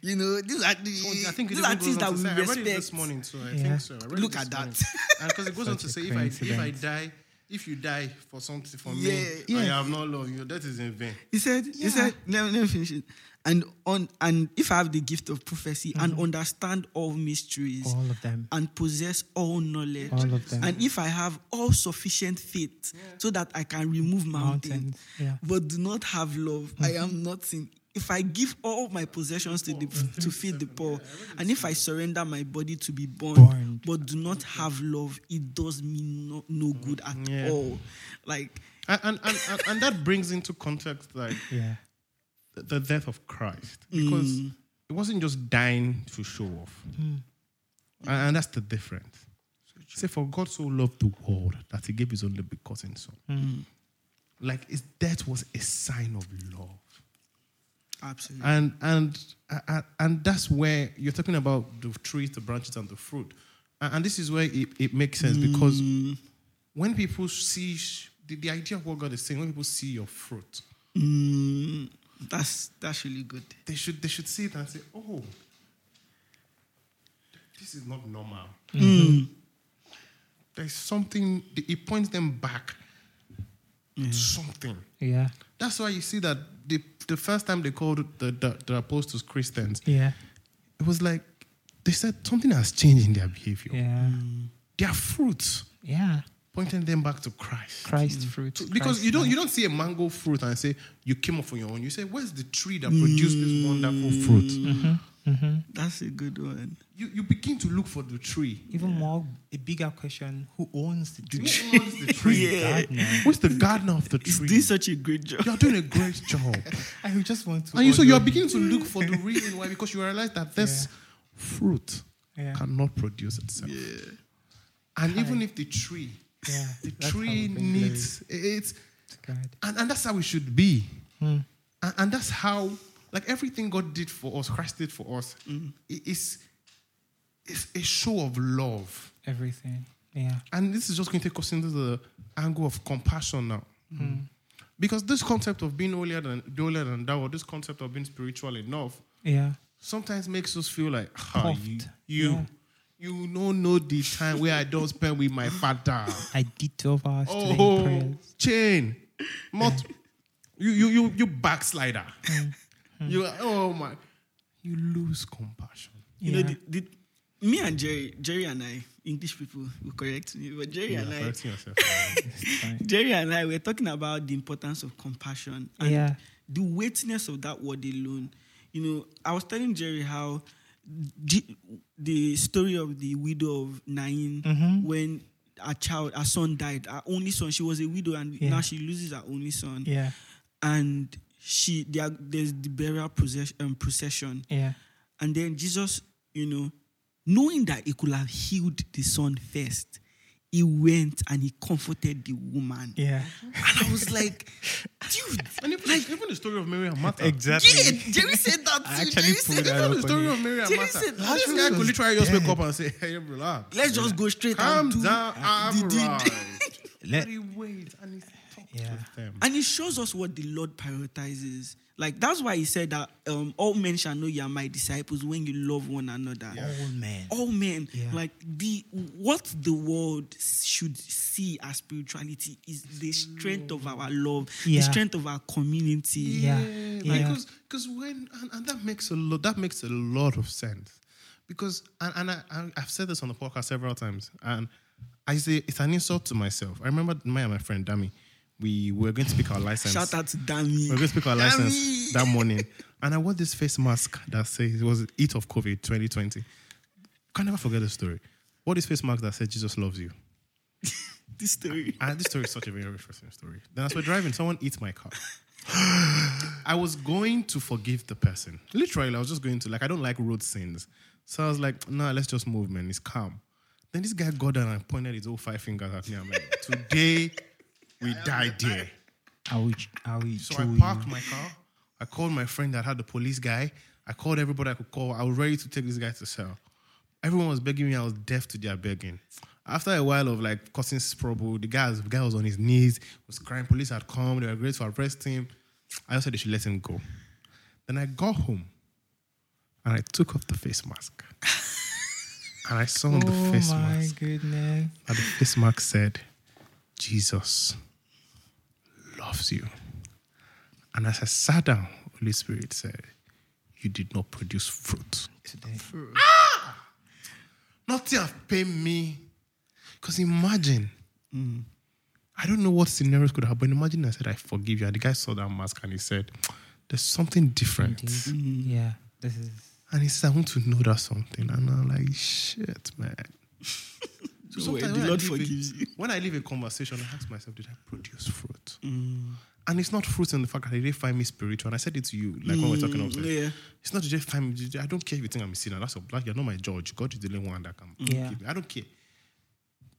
Speaker 1: You know, these are the
Speaker 2: So I think
Speaker 1: these are things that we
Speaker 2: say, I read
Speaker 1: respect.
Speaker 2: it this morning, so I
Speaker 3: Yeah.
Speaker 2: think so. I read
Speaker 1: Look at that.
Speaker 2: because it goes on to say, if I if I die, if you die for something for
Speaker 1: Yeah.
Speaker 2: me,
Speaker 3: Yeah.
Speaker 2: I have not loved you. That is in vain.
Speaker 1: He said, he said, let, let me finish it. And on and if I have the gift of prophecy and mhm. understand all mysteries
Speaker 3: All of them.
Speaker 1: and possess all knowledge,
Speaker 3: All of them.
Speaker 1: and if I have all sufficient faith so that I can remove mountains,
Speaker 3: Mountains. Yeah.
Speaker 1: but do not have love, I mhm. am nothing. If I give all my possessions to the to feed the poor, and if I surrender my body to be born,
Speaker 3: Burned.
Speaker 1: but do not have love, it does me no, no good at
Speaker 2: Yeah.
Speaker 1: all. Like
Speaker 2: And and, and, and, and that brings into context like
Speaker 3: Yeah.
Speaker 2: The, death of Christ. Because mm. it wasn't just dying to show off. Mm. And, and that's the difference. Say, for God so loved the world that he gave his only begotten son. Mm. Like his death was a sign of love.
Speaker 1: absolutely.
Speaker 2: and and and, and that's where you're talking about the trees, the branches, and the fruit, and, this is where it, it makes sense because when people see the, the idea of what God is saying, when people see your fruit,
Speaker 1: Mm, that's that's really good.
Speaker 2: they should they should see it and say, oh, this is not normal. Mm. Mm-hmm. There's something. It points them back to something.
Speaker 3: Yeah.
Speaker 2: That's why you see that the the first time they called the, the, the apostles Christians,
Speaker 3: Yeah.
Speaker 2: it was like they said something has changed in their behavior.
Speaker 3: Yeah.
Speaker 2: Their fruits
Speaker 3: Yeah.
Speaker 2: Pointing them back to Christ.
Speaker 3: Christ mm. fruit.
Speaker 2: Because
Speaker 3: Christ
Speaker 2: you don't
Speaker 3: life.
Speaker 2: you don't see a mango fruit and say you came up on your own. You say, Where's the tree that produced this mm. wonderful mm-hmm. fruit? Mm-hmm. Mm-hmm.
Speaker 1: That's a good one.
Speaker 2: You you begin to look for the tree.
Speaker 3: Even more, a bigger question: Who owns the tree?
Speaker 2: Who owns the tree?
Speaker 1: Yeah.
Speaker 3: Gardener.
Speaker 2: Who's the gardener of the
Speaker 1: He's
Speaker 2: tree?
Speaker 1: doing such a great job.
Speaker 2: You're doing a great job.
Speaker 3: I would just want to.
Speaker 2: and you so you're beginning to look for the reason why because you realize that this fruit
Speaker 3: Yeah.
Speaker 2: cannot produce itself. And even if the tree,
Speaker 3: Yeah.
Speaker 2: the tree needs it's
Speaker 3: glory to God.
Speaker 2: and, and that's how we should be.
Speaker 3: Hmm.
Speaker 2: And, and that's how, like everything God did for us, Christ did for us, it is it's a show of love.
Speaker 3: Everything. Yeah.
Speaker 2: And this is just going to take us into the angle of compassion now.
Speaker 3: Hmm.
Speaker 2: Because this concept of being holier than holier than thou, or this concept of being spiritual enough,
Speaker 3: Yeah.
Speaker 2: sometimes makes us feel like, ah, you, you,
Speaker 3: Yeah.
Speaker 2: You don't know the time where I don't spend with my father.
Speaker 3: I did 12 hours doing
Speaker 2: Oh,
Speaker 3: prayers.
Speaker 2: chain. Not you, you, you, you backslider. Mm-hmm. you, oh my, you lose compassion.
Speaker 1: You know, the, the, me and Jerry, Jerry and I, English people will correct me, but Jerry and I,
Speaker 2: yourself.
Speaker 1: Jerry and I were talking about the importance of compassion and
Speaker 3: Yeah.
Speaker 1: the weightiness of that word alone. You know, I was telling Jerry how G- the story of the widow of Nain
Speaker 3: Mhm.
Speaker 1: when a child, her son died, her only son. She was a widow, and
Speaker 3: Yeah.
Speaker 1: now she loses her only son.
Speaker 3: Yeah.
Speaker 1: And she, there, there's the burial procession, um, procession,
Speaker 3: Yeah.
Speaker 1: and then Jesus, you know, knowing that he could have healed the son first, he went and he comforted the woman.
Speaker 3: Yeah.
Speaker 1: And I was like, dude,
Speaker 2: And even, even the story of Mary and Martha.
Speaker 3: Exactly.
Speaker 1: yeah, Jerry said that.
Speaker 3: I actually
Speaker 1: Jerry
Speaker 3: pulled
Speaker 1: said
Speaker 3: that
Speaker 1: that.
Speaker 3: up
Speaker 2: Even the story
Speaker 3: on
Speaker 2: of Mary and
Speaker 1: Jerry
Speaker 2: Martha.
Speaker 1: said
Speaker 2: This guy could
Speaker 3: was
Speaker 2: literally just wake up and say, hey, relax.
Speaker 1: Let's just go straight
Speaker 2: Calm
Speaker 1: and do
Speaker 2: down. I've
Speaker 1: the deed.
Speaker 2: arrived.
Speaker 3: Let-
Speaker 2: But he and he talks
Speaker 3: Yeah.
Speaker 2: with them.
Speaker 1: And it shows us what the Lord prioritizes. Like that's why he said that um, all men shall know you are my disciples when you love one another.
Speaker 3: All men.
Speaker 1: All men,
Speaker 3: Yeah.
Speaker 1: like the what the world should see as spirituality is the strength of our love,
Speaker 3: Yeah.
Speaker 1: the strength of our community.
Speaker 3: Yeah. Yeah.
Speaker 2: Because because when and, and that makes a lot that makes a lot of sense. Because and, and I, I I've said this on the podcast several times, and I say it's an insult to myself. I remember me and my friend Dami, we were going to pick our license.
Speaker 1: Shout out to Dami.
Speaker 2: We were going to pick our
Speaker 1: Dami.
Speaker 2: license that morning, and I wore this face mask that says it was Eat of COVID 2020. Can never forget the story. What this face mask that said Jesus loves you.
Speaker 1: This story.
Speaker 2: And this story is such a very interesting story. Then as we're driving, someone eats my car. I was going to forgive the person. Literally, I was just going to like I don't like road scenes. So I was like, nah, let's just move, man. It's calm. Then this guy got down and pointed his all five fingers at me. I'm like, today we died there.
Speaker 3: I will, I will
Speaker 2: So
Speaker 3: show
Speaker 2: I
Speaker 3: you.
Speaker 2: parked my car. I called my friend that had the police guy. I called everybody I could call. I was ready to take this guy to cell. Everyone was begging me. I was deaf to their begging. After a while of like causing trouble, the guy, the guy was on his knees, was crying. Police had come. They were ready to arrest him. I just said they should let him go. Then I got home and I took off the face mask. and I saw on the
Speaker 3: Oh
Speaker 2: face
Speaker 3: my
Speaker 2: mask
Speaker 3: goodness.
Speaker 2: that the face mask said, Jesus loves you. And as I sat down, Holy Spirit said, You did not produce fruit.
Speaker 3: Today. Ah!
Speaker 2: Nothing have paid me. Because imagine, mm. I don't know what scenarios could happen. Imagine I said, I forgive you. And the guy saw that mask and he said, There's something different.
Speaker 3: Indeed. Mm. Yeah. This is.
Speaker 2: And he said, I want to know that something. And I'm like, shit, man. So sometimes
Speaker 1: the
Speaker 2: when I
Speaker 1: Lord
Speaker 2: leave a-
Speaker 1: forgives you.
Speaker 2: When I leave a conversation, I ask myself, did I produce fruit?
Speaker 1: Mm.
Speaker 2: And it's not fruit in the fact that they didn't find me spiritual. And I said it to you, like when we we're talking upstairs.
Speaker 1: Mm, yeah.
Speaker 2: It's not to just find me. I don't care if you think I'm a sinner. That's a black. You're not my judge. God is the only one that can
Speaker 3: Yeah.
Speaker 2: forgive me. I don't care.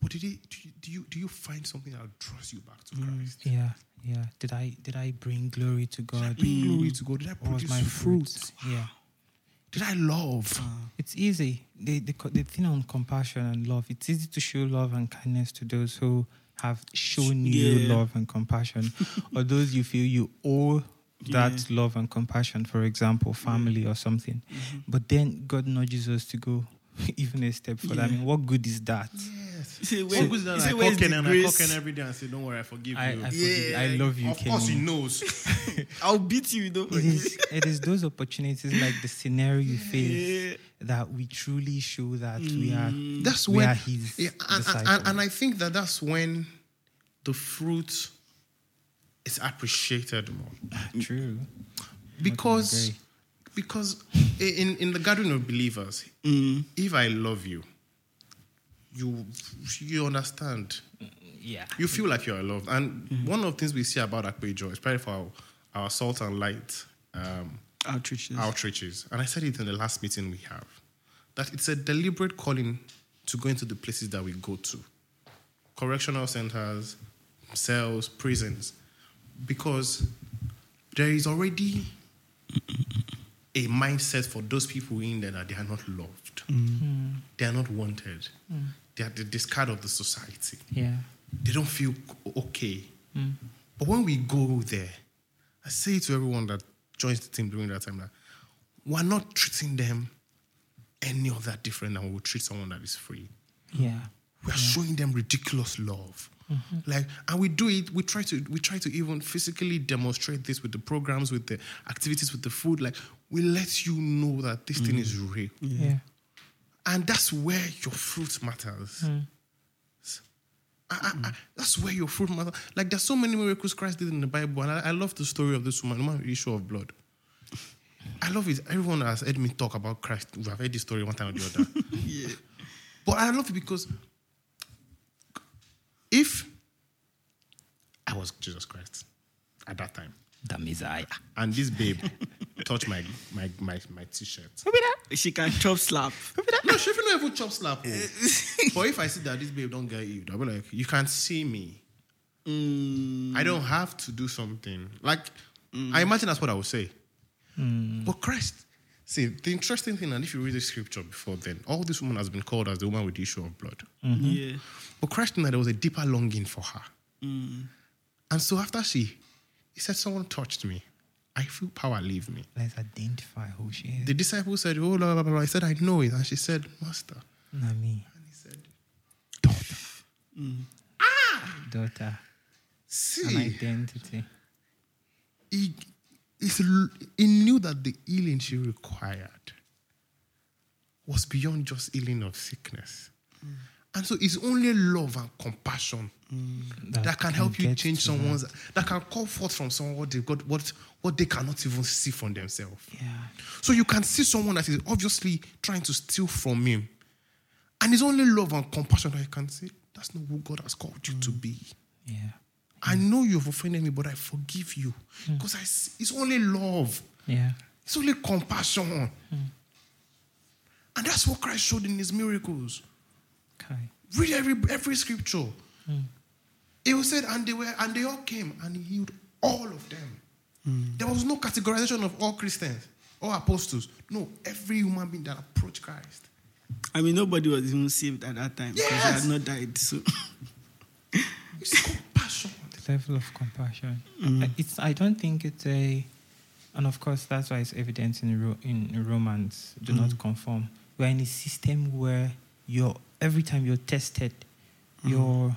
Speaker 2: But did he, do, you, do you do you find something that draws you back to
Speaker 1: Mm.
Speaker 2: Christ?
Speaker 3: Yeah. Yeah. Did I did I bring glory to God?
Speaker 2: Bring glory to God. Did I produce
Speaker 3: my
Speaker 2: fruit?
Speaker 3: fruit? Yeah.
Speaker 2: Did I love?
Speaker 3: It's easy. The, the the thing on compassion and love. It's easy to show love and kindness to those who have shown you love and compassion, or those you feel you owe that love and compassion. For example, family or something.
Speaker 1: Mm-hmm.
Speaker 3: But then God nudges us to go even a step further. I mean, what good is that?
Speaker 2: Yes.
Speaker 1: You say,
Speaker 2: So
Speaker 1: where,
Speaker 2: good that
Speaker 1: you say,
Speaker 2: I
Speaker 1: where's
Speaker 2: cock
Speaker 1: the
Speaker 2: and I
Speaker 1: grace?
Speaker 2: cock every day and say, "Don't worry, I forgive
Speaker 3: I,
Speaker 2: you."
Speaker 3: I, forgive, I
Speaker 1: Yeah.
Speaker 3: love you,
Speaker 2: of course, he knows.
Speaker 1: I'll beat you, though.
Speaker 3: It is, it is those opportunities like the scenario you face
Speaker 1: Yeah.
Speaker 3: that we truly show that we are
Speaker 2: That's
Speaker 3: we
Speaker 2: when,
Speaker 3: are his
Speaker 2: yeah, and, and, and, and I think that that's when the fruit is appreciated more
Speaker 3: True.
Speaker 2: because because in in the gathering of believers,
Speaker 1: Mm.
Speaker 2: if I love you, you you understand.
Speaker 3: Yeah.
Speaker 2: You feel like you're loved, and one of the things we see about Akpejo, especially for our, our salt and light um,
Speaker 1: Outreaches.
Speaker 2: outreaches, and I said it in the last meeting we have, that it's a deliberate calling to go into the places that we go to correctional centers, cells, prisons, because there is already a mindset for those people in there that they are not loved, they are not wanted, they are the discard of the society
Speaker 3: Yeah.
Speaker 2: they don't feel okay. Mm. But when we go there, I say to everyone that joins the team during that time that we're not treating them any of that different than we would treat someone that is free.
Speaker 3: Yeah.
Speaker 2: We are showing them ridiculous love. Mm-hmm. Like, and we do it. We try to. We try to even physically demonstrate this with the programs, with the activities, with the food. Like, we let you know that this thing mm. is real,
Speaker 3: Yeah.
Speaker 2: And that's where your fruit matters. Hmm. I, I, I, that's where your fruit matters. Like there's so many miracles Christ did in the Bible, and I, I love the story of this woman, the woman with the issue of blood. I love it. Everyone has heard me talk about Christ. We have heard this story one time or the other.
Speaker 1: Yeah.
Speaker 2: But I love it because if I was Jesus Christ at that time,
Speaker 3: The Messiah.
Speaker 2: and this babe touched my my my, my t-shirt.
Speaker 1: She can chop slap.
Speaker 2: No, she not even chop slap. oh. but if I see that this babe don't get you, I'll be like, you can't see me.
Speaker 1: Mm,
Speaker 2: I don't have to do something. Like, mm. I imagine that's what I would say. But Christ, see, the interesting thing, and if you read the scripture before then, all this woman has been called as the woman with the issue of blood.
Speaker 1: Yeah.
Speaker 2: But Christ knew that there was a deeper longing for her. Mm. And so after she, he said, Someone touched me. I feel power leave me.
Speaker 3: Let's identify who she is.
Speaker 2: The disciple said, Oh, blah, blah, blah. I said, I know it. And she said, Master.
Speaker 3: Not me.
Speaker 2: And he said, Daughter.
Speaker 3: ah, Daughter. An
Speaker 2: See,
Speaker 3: identity.
Speaker 2: he, he knew that the healing she required was beyond just healing of sickness. And so it's only love and compassion mm. that, can help you change
Speaker 3: to that.
Speaker 2: someone's that can call forth from someone what they've got what what they cannot even see from themselves.
Speaker 3: Yeah.
Speaker 2: So you can see someone that is obviously trying to steal from him. And it's only love and compassion that you can say, that's not who God has called you to mm. be.
Speaker 3: Yeah.
Speaker 2: I know you've offended me, but I forgive you. Hmm. Because I see, it's only love.
Speaker 3: Yeah.
Speaker 2: It's only compassion. Hmm. And that's what Christ showed in his miracles.
Speaker 3: Okay.
Speaker 2: Read every every scripture. It was said, and they were, and they all came, and he healed all of them. There was no categorization of all Christians, all apostles. No, every human being that approached Christ.
Speaker 1: I mean, nobody was even saved at that time because he
Speaker 2: Yes.
Speaker 1: had not died. So,
Speaker 2: It's compassion.
Speaker 3: The level of compassion.
Speaker 1: Mm.
Speaker 3: It's. I don't think it's a, and of course that's why it's evident in Ro- in Romans. Do
Speaker 1: Mm.
Speaker 3: not conform. We're in a system where you're every time you're tested,
Speaker 1: Mm.
Speaker 3: you're.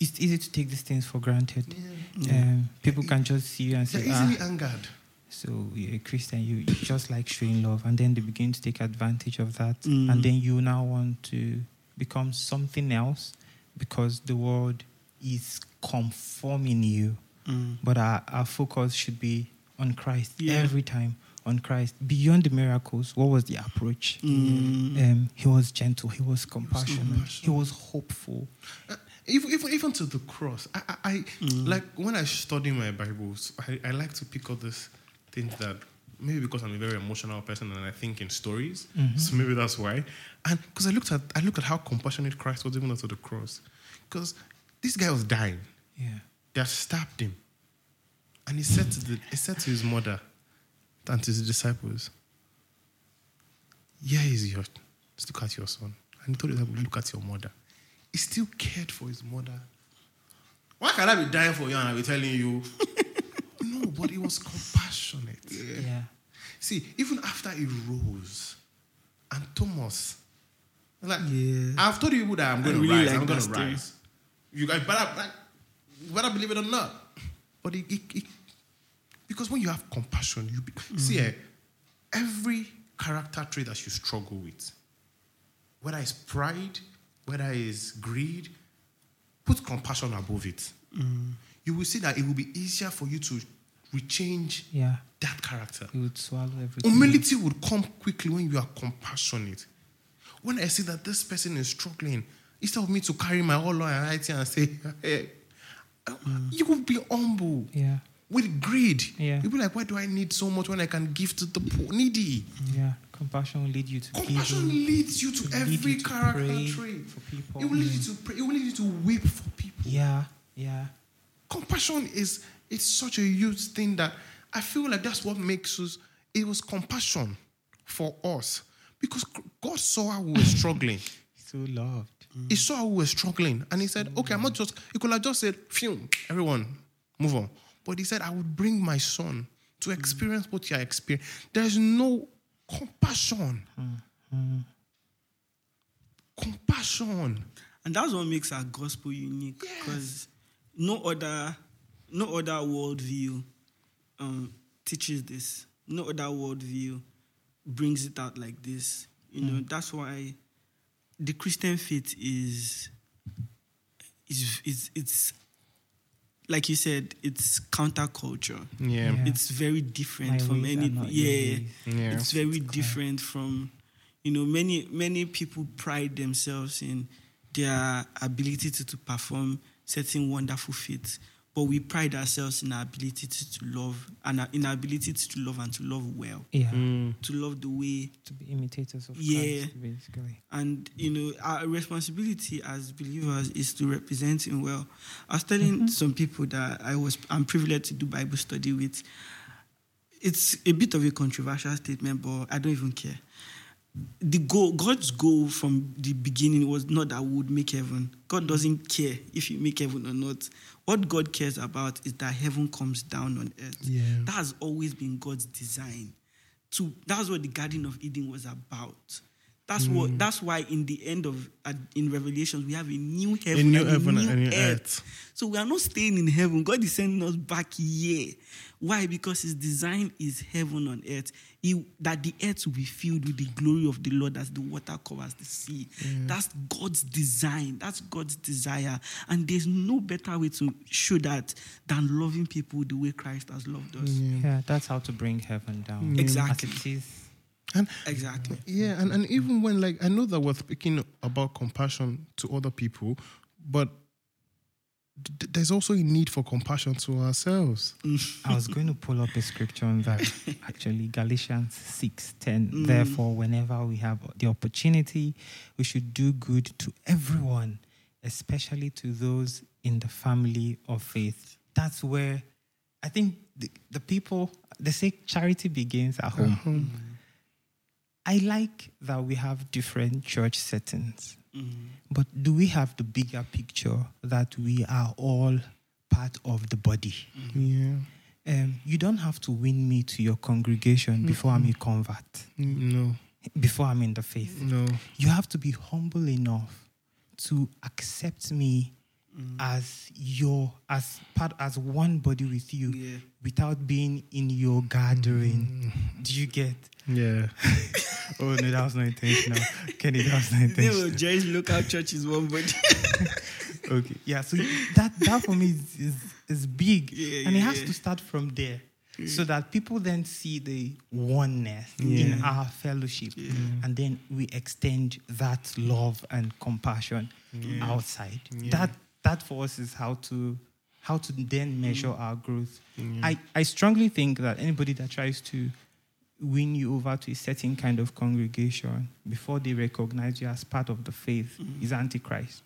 Speaker 3: It's easy to take these things for granted.
Speaker 1: Yeah.
Speaker 3: Um, people can just see you and
Speaker 2: They're
Speaker 3: say, ah,
Speaker 2: easily angered.
Speaker 3: so you're a Christian, you, you just like showing love, and then they begin to take advantage of that,
Speaker 1: Mm.
Speaker 3: and then you now want to become something else because the world is conforming you.
Speaker 1: Mm.
Speaker 3: But our, our focus should be on Christ
Speaker 1: Yeah.
Speaker 3: every time, on Christ. Beyond the miracles, what was the approach?
Speaker 1: Mm.
Speaker 3: Um, he was gentle, he was compassionate,
Speaker 2: compassionate.
Speaker 3: he was hopeful.
Speaker 2: Uh, even, even, even to the cross. I, I, I like when I study my Bibles, I, I like to pick up this things that maybe because I'm a very emotional person and I think in stories, so maybe that's why. And because I looked at I looked at how compassionate Christ was even to the cross, because this guy was dying.
Speaker 3: Yeah.
Speaker 2: They had stabbed him, and he said to the he said to his mother and to his disciples, "Here is your just look at your son." And he told the disciples, "Look at your mother." He still cared for his mother. Why can I be dying for you and I be telling you? no, but he was compassionate.
Speaker 3: Yeah.
Speaker 2: See, even after he rose, and Thomas, like,
Speaker 1: Yeah.
Speaker 2: I've told you that I'm
Speaker 1: I
Speaker 2: going to
Speaker 1: really
Speaker 2: rise.
Speaker 1: like
Speaker 2: I'm going to rise. You guys better, like, better believe it or not. But he, it, it- because when you have compassion, you be, see, mm. eh, every character trait that you struggle with, whether it's pride, whether it's greed, put compassion above it. Mm. You will see that it will be easier for you to rechange
Speaker 3: Yeah.
Speaker 2: that character.
Speaker 3: He would swallow everything.
Speaker 2: Humility would come quickly when you are compassionate. When I see that this person is struggling, instead of me to carry my whole loyalty and say, hey, um, mm. you will be humble.
Speaker 3: Yeah.
Speaker 2: With greed,
Speaker 3: Yeah.
Speaker 2: you'll be like, why do I need so much when I can give to the poor, needy?
Speaker 3: Yeah. Compassion will lead you to
Speaker 2: Compassion
Speaker 3: giving.
Speaker 2: leads you to
Speaker 3: to
Speaker 2: every
Speaker 3: you
Speaker 2: character trait.
Speaker 3: for people.
Speaker 2: It will lead you to pray. It will lead you to weep for people.
Speaker 3: Yeah. Yeah.
Speaker 2: compassion is it's such a huge thing that I feel like that's what makes us. It was compassion for us because God saw how we were struggling.
Speaker 3: So loved.
Speaker 2: He saw how we were struggling, and He said, "Okay, I'm not just." He could have just said, "Phew, everyone, move on." But He said, "I would bring my son to mm. experience what you are experiencing." There is no compassion. Mm-hmm. Compassion.
Speaker 1: And that's what makes our gospel unique.
Speaker 2: Yes.
Speaker 1: Because no other no other worldview um, teaches this. No other worldview brings it out like this. You know, mm. that's why the Christian faith is is is it's like you said, it's counterculture.
Speaker 2: Yeah.
Speaker 3: Yeah.
Speaker 1: It's very different
Speaker 3: My
Speaker 1: from any. Yeah.
Speaker 2: Yeah.
Speaker 1: it's very different from. You know, many many people pride themselves in their ability to, to perform certain wonderful feats, but we pride ourselves in our ability to, to love and our, in our ability to love and to love well,
Speaker 3: Yeah.
Speaker 2: Mm.
Speaker 1: to love the way
Speaker 3: To be imitators of
Speaker 1: Yeah.
Speaker 3: Christ, basically.
Speaker 1: and you know our responsibility as believers is to represent him well i was telling some people that i was i'm privileged to do bible study with it's a bit of a controversial statement but i don't even care the goal god's goal from the beginning was not that we would make heaven god doesn't care if you make heaven or not what god cares about is that heaven comes down on earth.
Speaker 2: Yeah.
Speaker 1: that has always been god's design to that's what the garden of eden was about. That's what that's why in the end of uh, in revelations we have a new heaven,
Speaker 2: new
Speaker 1: and
Speaker 2: heaven
Speaker 1: a new
Speaker 2: and
Speaker 1: earth.
Speaker 2: earth.
Speaker 1: so we are not staying in heaven. God is sending us back here. Why? Because his design is heaven on earth he, that the earth will be filled with the glory of the lord as the water covers the sea. Mm. That's god's design. That's god's desire. And there's no better way to show that than loving people the way christ has loved us. Mm.
Speaker 3: Yeah, that's how to bring heaven down. Mm.
Speaker 1: Exactly.
Speaker 3: As it is.
Speaker 2: And
Speaker 1: exactly.
Speaker 2: Yeah, and, and even when like I know that we're speaking about compassion to other people, but th- there's also a need for compassion to ourselves.
Speaker 3: I was going to pull up a scripture on that. Actually, Galatians six ten. Mm. Therefore, whenever we have the opportunity, we should do good to everyone, especially to those in the family of faith. That's where I think the, the people they say charity begins at home. I like that we have different church settings. But do we have the bigger picture that we are all part of the body?
Speaker 2: Yeah.
Speaker 3: Um, you don't have to win me to your congregation before I'm a convert,
Speaker 2: No.
Speaker 3: before I'm in the faith.
Speaker 2: No.
Speaker 3: You have to be humble enough to accept me Mm. as your as part as one body with you
Speaker 1: Yeah.
Speaker 3: without being in your gathering. Mm. Do you get?
Speaker 2: Yeah.
Speaker 3: Oh no, that was not intentional. Kenny, that was not intentional.
Speaker 1: will Jerry's local church is one body.
Speaker 3: Okay. Yeah. So that that for me is is, is big,
Speaker 1: Yeah,
Speaker 3: and it has
Speaker 1: yeah.
Speaker 3: to start from there, so that people then see the oneness in our fellowship, mm. and then we extend that love and compassion outside. That that for us is how to how to then measure mm. our growth. Mm. I I strongly think that anybody that tries to win you over to a certain kind of congregation before they recognize you as part of the faith mm. is antichrist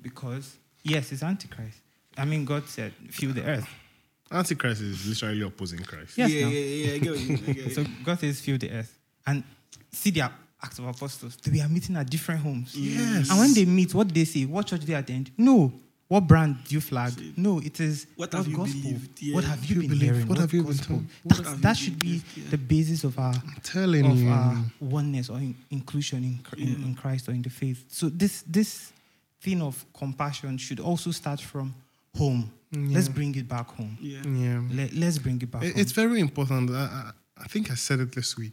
Speaker 3: because yes, it's antichrist. I mean, God said, "Fill the earth."
Speaker 2: Antichrist is literally opposing Christ.
Speaker 3: Yes,
Speaker 1: yeah,
Speaker 3: now.
Speaker 1: yeah, yeah, I get what you mean, I get
Speaker 3: So. God says, "Fill the earth," and see their Acts of Apostles. They were meeting at different homes.
Speaker 2: Yes.
Speaker 3: And when they meet, what do they say? What church do they attend? No. What brand do you flag? No, it is
Speaker 1: What have you
Speaker 3: gospel.
Speaker 1: believed? Yeah.
Speaker 3: What have you,
Speaker 2: You
Speaker 3: been
Speaker 2: believe?
Speaker 3: hearing?
Speaker 2: What have you been
Speaker 3: gospel?
Speaker 2: told?
Speaker 3: That, that
Speaker 1: you
Speaker 3: should be?
Speaker 1: Yeah.
Speaker 3: the basis of our
Speaker 2: I'm telling
Speaker 3: of
Speaker 2: you.
Speaker 3: our oneness or in, inclusion in, Chr- in, in Christ or in the faith. So this this thing of compassion should also start from home. Mm, let's bring it back home.
Speaker 1: Yeah.
Speaker 2: yeah.
Speaker 3: Let, let's bring it back
Speaker 2: It-
Speaker 3: home.
Speaker 2: It's very important. I, I, I think I said it this week,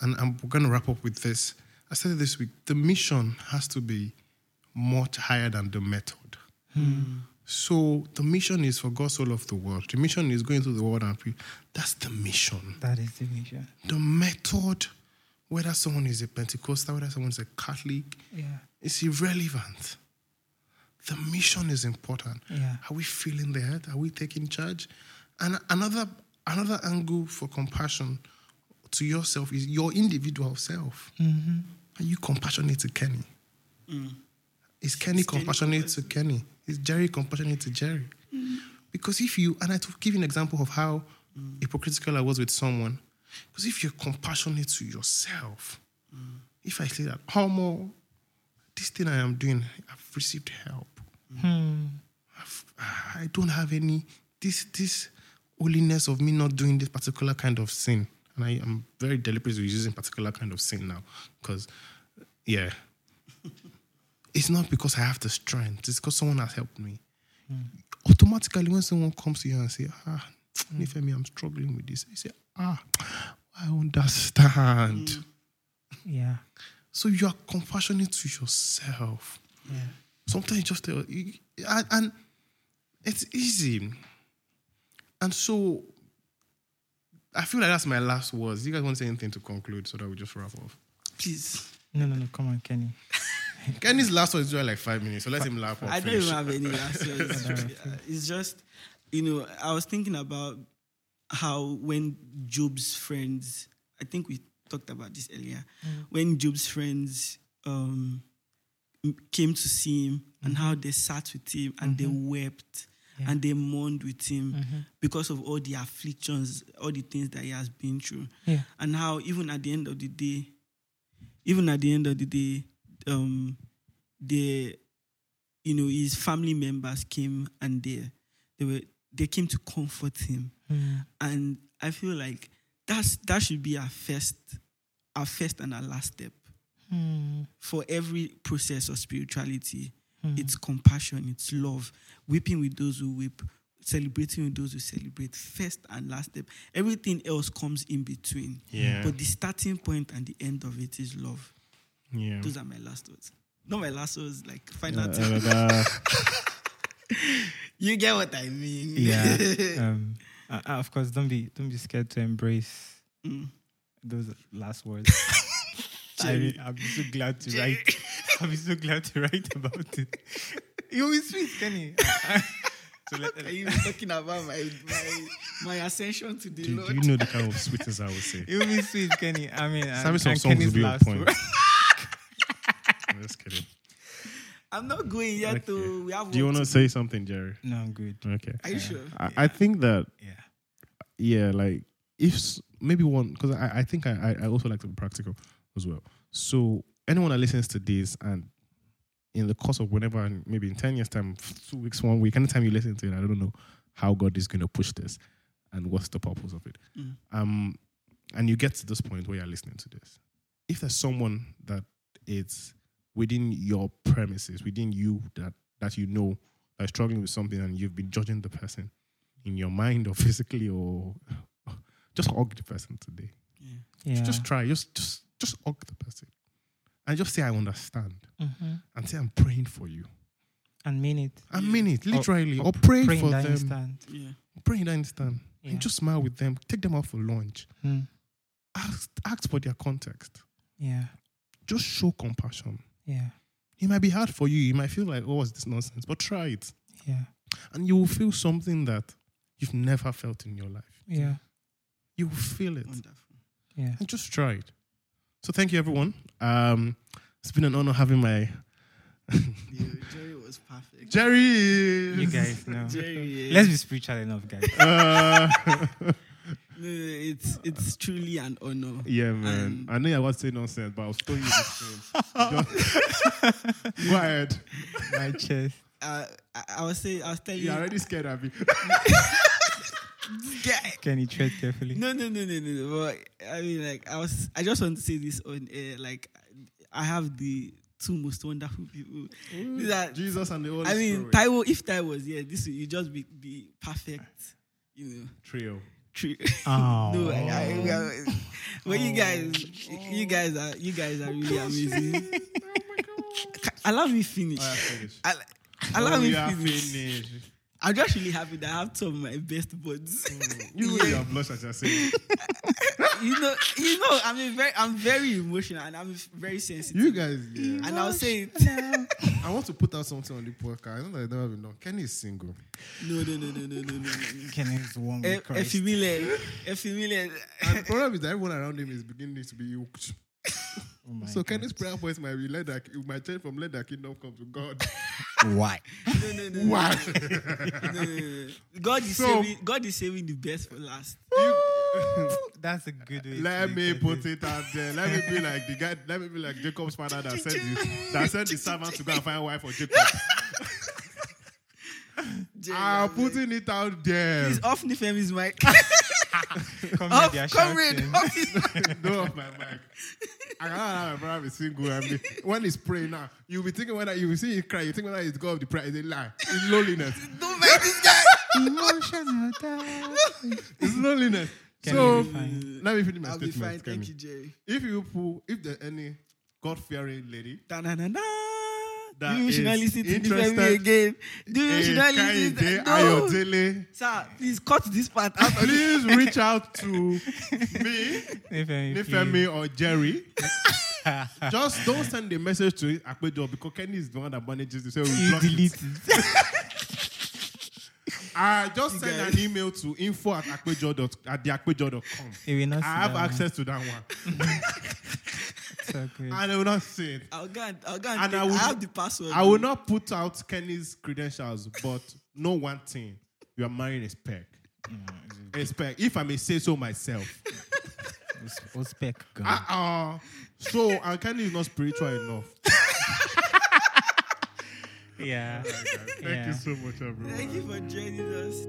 Speaker 2: and I'm going to wrap up with this. I said it this week. The mission has to be much higher than the method. So the mission is for God so loved the world. The mission is going to the world and pre- that's the mission.
Speaker 3: that is the mission.
Speaker 2: The method, whether someone is a Pentecostal, whether someone is a Catholic,
Speaker 3: Yeah.
Speaker 2: is irrelevant. The mission is important.
Speaker 3: Yeah.
Speaker 2: Are we feeling the hurt? Are we taking charge? And another another angle for compassion to yourself is your individual self.
Speaker 3: Mm-hmm.
Speaker 2: Are you compassionate to Kenny? Mm. Is Kenny
Speaker 1: Is Kenny
Speaker 2: compassionate to Kenny? Is Jerry compassionate to Jerry? Mm. Because if you, and I to give you an example of how mm. hypocritical I was with someone, because if you're compassionate to yourself, if I say that, how more, this thing I am doing, I've received help. I've, I don't have any, this, this holiness of me not doing this particular kind of sin. And I am very deliberate with using particular kind of sin now, because, yeah, it's not because I have the strength. It's because someone has helped me. Automatically, when someone comes to you and say, "Ah, Nifemi, I'm struggling with this," you say, "Ah, I understand."
Speaker 3: Yeah.
Speaker 2: So you are compassionate to yourself.
Speaker 3: Yeah.
Speaker 2: Sometimes you just tell, and, and
Speaker 5: It's easy. And so I feel like that's my last words. You guys want to say anything to conclude so that we just wrap off?
Speaker 1: Please.
Speaker 3: No, no, no. Come on, Kenny.
Speaker 5: Kenny's last words is like five minutes, so let him laugh. or
Speaker 1: I don't even have any last words. Uh, it's just, you know, I was thinking about how when Job's friends, I think we talked about this earlier, mm. when Job's friends um, came to see him and mm-hmm. how they sat with him and they mm-hmm. wept
Speaker 3: Yeah.
Speaker 1: and they mourned with him because of all the afflictions, all the things that he has been through
Speaker 3: Yeah.
Speaker 1: and how even at the end of the day, even at the end of the day, um, the you know his family members came and they they were they came to comfort him,
Speaker 3: Mm.
Speaker 1: and I feel like that's that should be our first our first and our last step
Speaker 3: Mm.
Speaker 1: for every process of spirituality.
Speaker 3: Mm.
Speaker 1: It's compassion, it's love, weeping with those who weep, celebrating with those who celebrate. First and last step. Everything else comes in between.
Speaker 5: Yeah.
Speaker 1: But the starting point and the end of it is love.
Speaker 5: yeah.
Speaker 1: Those are my last words. Not my last words, like final.
Speaker 2: Uh,
Speaker 1: you get what I mean?
Speaker 3: Yeah. um, uh, uh, of course, don't be don't be scared to embrace
Speaker 1: Mm.
Speaker 3: those last words. I mean, I'm so glad to write. I'm so glad to write about it. You will sweet, Kenny. so let,
Speaker 1: Are you talking about my my my ascension to the
Speaker 5: Do, do you know the kind of sweetness I would say?
Speaker 3: it will be sweet, Kenny. I mean,
Speaker 5: Some
Speaker 3: and,
Speaker 5: some
Speaker 3: and
Speaker 5: songs will
Speaker 3: Kenny's
Speaker 5: be on
Speaker 3: last
Speaker 5: point.
Speaker 3: word.
Speaker 5: I'm just kidding.
Speaker 1: I'm not going yet.
Speaker 5: Okay.
Speaker 1: To we have.
Speaker 2: do you
Speaker 1: work
Speaker 2: want to
Speaker 1: to do.
Speaker 2: say something, Jerry?
Speaker 3: No, I'm good.
Speaker 2: Okay.
Speaker 1: Are you sure?
Speaker 2: I, I think that
Speaker 3: Yeah.
Speaker 2: yeah, like if s- maybe one because I, I think I, I- I also like to be practical as well. So anyone that listens to this and in the course of whenever and maybe in ten years time, two weeks, one week, anytime you listen to it, I don't know how God is going to push this and what's the purpose of it.
Speaker 1: Mm.
Speaker 2: Um, and you get to this point where you're listening to this. If there's someone that is within your premises, within you that that you know that is struggling with something and you've been judging the person in your mind or physically or just hug the person today.
Speaker 1: Yeah.
Speaker 3: Yeah.
Speaker 2: Just try. Just just just hug the person. And just say I understand.
Speaker 3: Mhm.
Speaker 2: And say I'm praying for you.
Speaker 3: And mean it.
Speaker 2: I mean it, literally. Or,
Speaker 3: or
Speaker 2: pray
Speaker 3: Pray in
Speaker 2: for
Speaker 3: that
Speaker 2: them.
Speaker 3: instant.
Speaker 1: Yeah.
Speaker 2: Pray in that instant.
Speaker 3: Yeah.
Speaker 2: And just smile with them. Take them out for lunch.
Speaker 3: Mm.
Speaker 2: Ask ask for their context.
Speaker 3: Yeah.
Speaker 2: Just show compassion.
Speaker 3: Yeah.
Speaker 2: It might be hard for you. You might feel like, oh, what's this nonsense? But try it.
Speaker 3: Yeah.
Speaker 2: And you will feel something that you've never felt in your life.
Speaker 3: Yeah.
Speaker 2: You will feel it.
Speaker 1: Wonderful.
Speaker 3: Yeah.
Speaker 2: And just try it. So thank you everyone. Um it's been an honor having my
Speaker 1: Yeah, Jerry was perfect.
Speaker 2: Jerry.
Speaker 3: You guys know.
Speaker 1: Jerry, yeah.
Speaker 3: Let's be spiritual enough, guys.
Speaker 2: Uh,
Speaker 1: No, no, it's it's truly an honor.
Speaker 2: yeah, man.
Speaker 1: And-
Speaker 2: I know I was saying nonsense, but I was telling you this thing. Just- Go ahead.
Speaker 3: My chest.
Speaker 1: Uh, I, I was saying, I was telling
Speaker 2: You're
Speaker 1: you,
Speaker 2: already scared of me.
Speaker 1: this guy.
Speaker 3: Kenny, tread carefully.
Speaker 1: No, no, no, no, no, no. But I mean, like, I was, I just want to say this on air. Like, I have the two most wonderful people. These are-
Speaker 2: Jesus and the Holy
Speaker 1: I mean,
Speaker 2: Spirit.
Speaker 1: Taiwo, if Taiwo was here, this would you just be, be perfect, you know.
Speaker 2: Trio.
Speaker 1: True.
Speaker 3: Oh.
Speaker 1: no, I, I, I, but you oh. guys, you guys are, you guys are really oh, amazing. Oh allow me finish.
Speaker 2: Oh, yeah, finish.
Speaker 1: Al- Allow
Speaker 2: Oh,
Speaker 1: me
Speaker 2: yeah,
Speaker 1: finish.
Speaker 2: finish.
Speaker 1: I'm just really happy that I have two of my best buds. Mm.
Speaker 2: You really have blushed as you're saying.
Speaker 1: you know, you know, I'm a very, I'm very emotional and I'm very sensitive.
Speaker 2: You guys, yeah.
Speaker 1: and I'll say it.
Speaker 2: I want to put out something on the podcast. I don't know that I've never been done. Kenny is single.
Speaker 1: No, no, no, no, no, no, no, no.
Speaker 3: Kenny is one
Speaker 1: A,
Speaker 3: with
Speaker 1: a
Speaker 3: Christ.
Speaker 1: familiar, a familiar.
Speaker 2: And the problem is that everyone around him is beginning to be hooked.
Speaker 3: Oh
Speaker 2: So
Speaker 3: God.
Speaker 2: Kenny's prayer voice might be let that it might change from let that kingdom come to God.
Speaker 3: Why?
Speaker 1: No, no, no, no,
Speaker 2: Why?
Speaker 1: no, no, no, no. God is
Speaker 2: So-
Speaker 1: saving. God is saving the best for last.
Speaker 3: That's a good way.
Speaker 2: let
Speaker 3: to
Speaker 2: me
Speaker 3: look
Speaker 2: put it out there. Let me be like the guy. Let me be like Jacob's father that sent the, that sent the servant to go and find a wife for Jacob. I'm putting it out there.
Speaker 1: Please off Nifemi's mic.
Speaker 3: Come
Speaker 1: off,
Speaker 3: here, they are
Speaker 1: comrade.
Speaker 3: shouting.
Speaker 1: Off his
Speaker 2: no off my mic. I can't have my brother be single. I mean, when he's praying now, you'll be thinking whether you will see him cry. You think whether it's God of the prayer. It's a lie. It's loneliness.
Speaker 1: Don't make this guy.
Speaker 3: Emotional.
Speaker 2: It's loneliness.
Speaker 3: Kenny
Speaker 2: so
Speaker 3: will be fine.
Speaker 2: let me finish my
Speaker 1: I'll be fine. Thank you, Jerry.
Speaker 2: If you pull, if there's any God fearing lady
Speaker 1: Da-na-na-na.
Speaker 2: That
Speaker 1: you should not listen to this
Speaker 2: interested
Speaker 1: family again. Do you should not listen to no.
Speaker 2: Ayodele,
Speaker 1: Sir, please cut this part out.
Speaker 2: please reach out to me,
Speaker 3: Nifemi,
Speaker 2: Nifemi or Jerry. Just don't send a message to Akpejo because Kenny is the one that manages this. So we
Speaker 3: please
Speaker 2: block
Speaker 3: delete it.
Speaker 2: Uh, just
Speaker 1: You
Speaker 2: send
Speaker 1: guys.
Speaker 2: an email to info at akpejo at theakpejo.com.
Speaker 3: He will not
Speaker 2: I have
Speaker 3: that
Speaker 2: access to that one.
Speaker 3: one. So good.
Speaker 2: and I will not see it.
Speaker 1: I'll go and, I'll go and,
Speaker 2: And
Speaker 1: take,
Speaker 2: I
Speaker 1: I,
Speaker 2: will-
Speaker 1: have the password.
Speaker 2: I will not put out Kenny's credentials, but know one thing. You are marrying a spec. A spec. If I may say so myself.
Speaker 3: Os- Ospec girl.
Speaker 2: Uh-uh. So, and Kenny is not spiritual enough.
Speaker 3: Yeah.
Speaker 2: Thank
Speaker 3: Yeah.
Speaker 2: you so much, everyone.
Speaker 1: Thank you for joining us.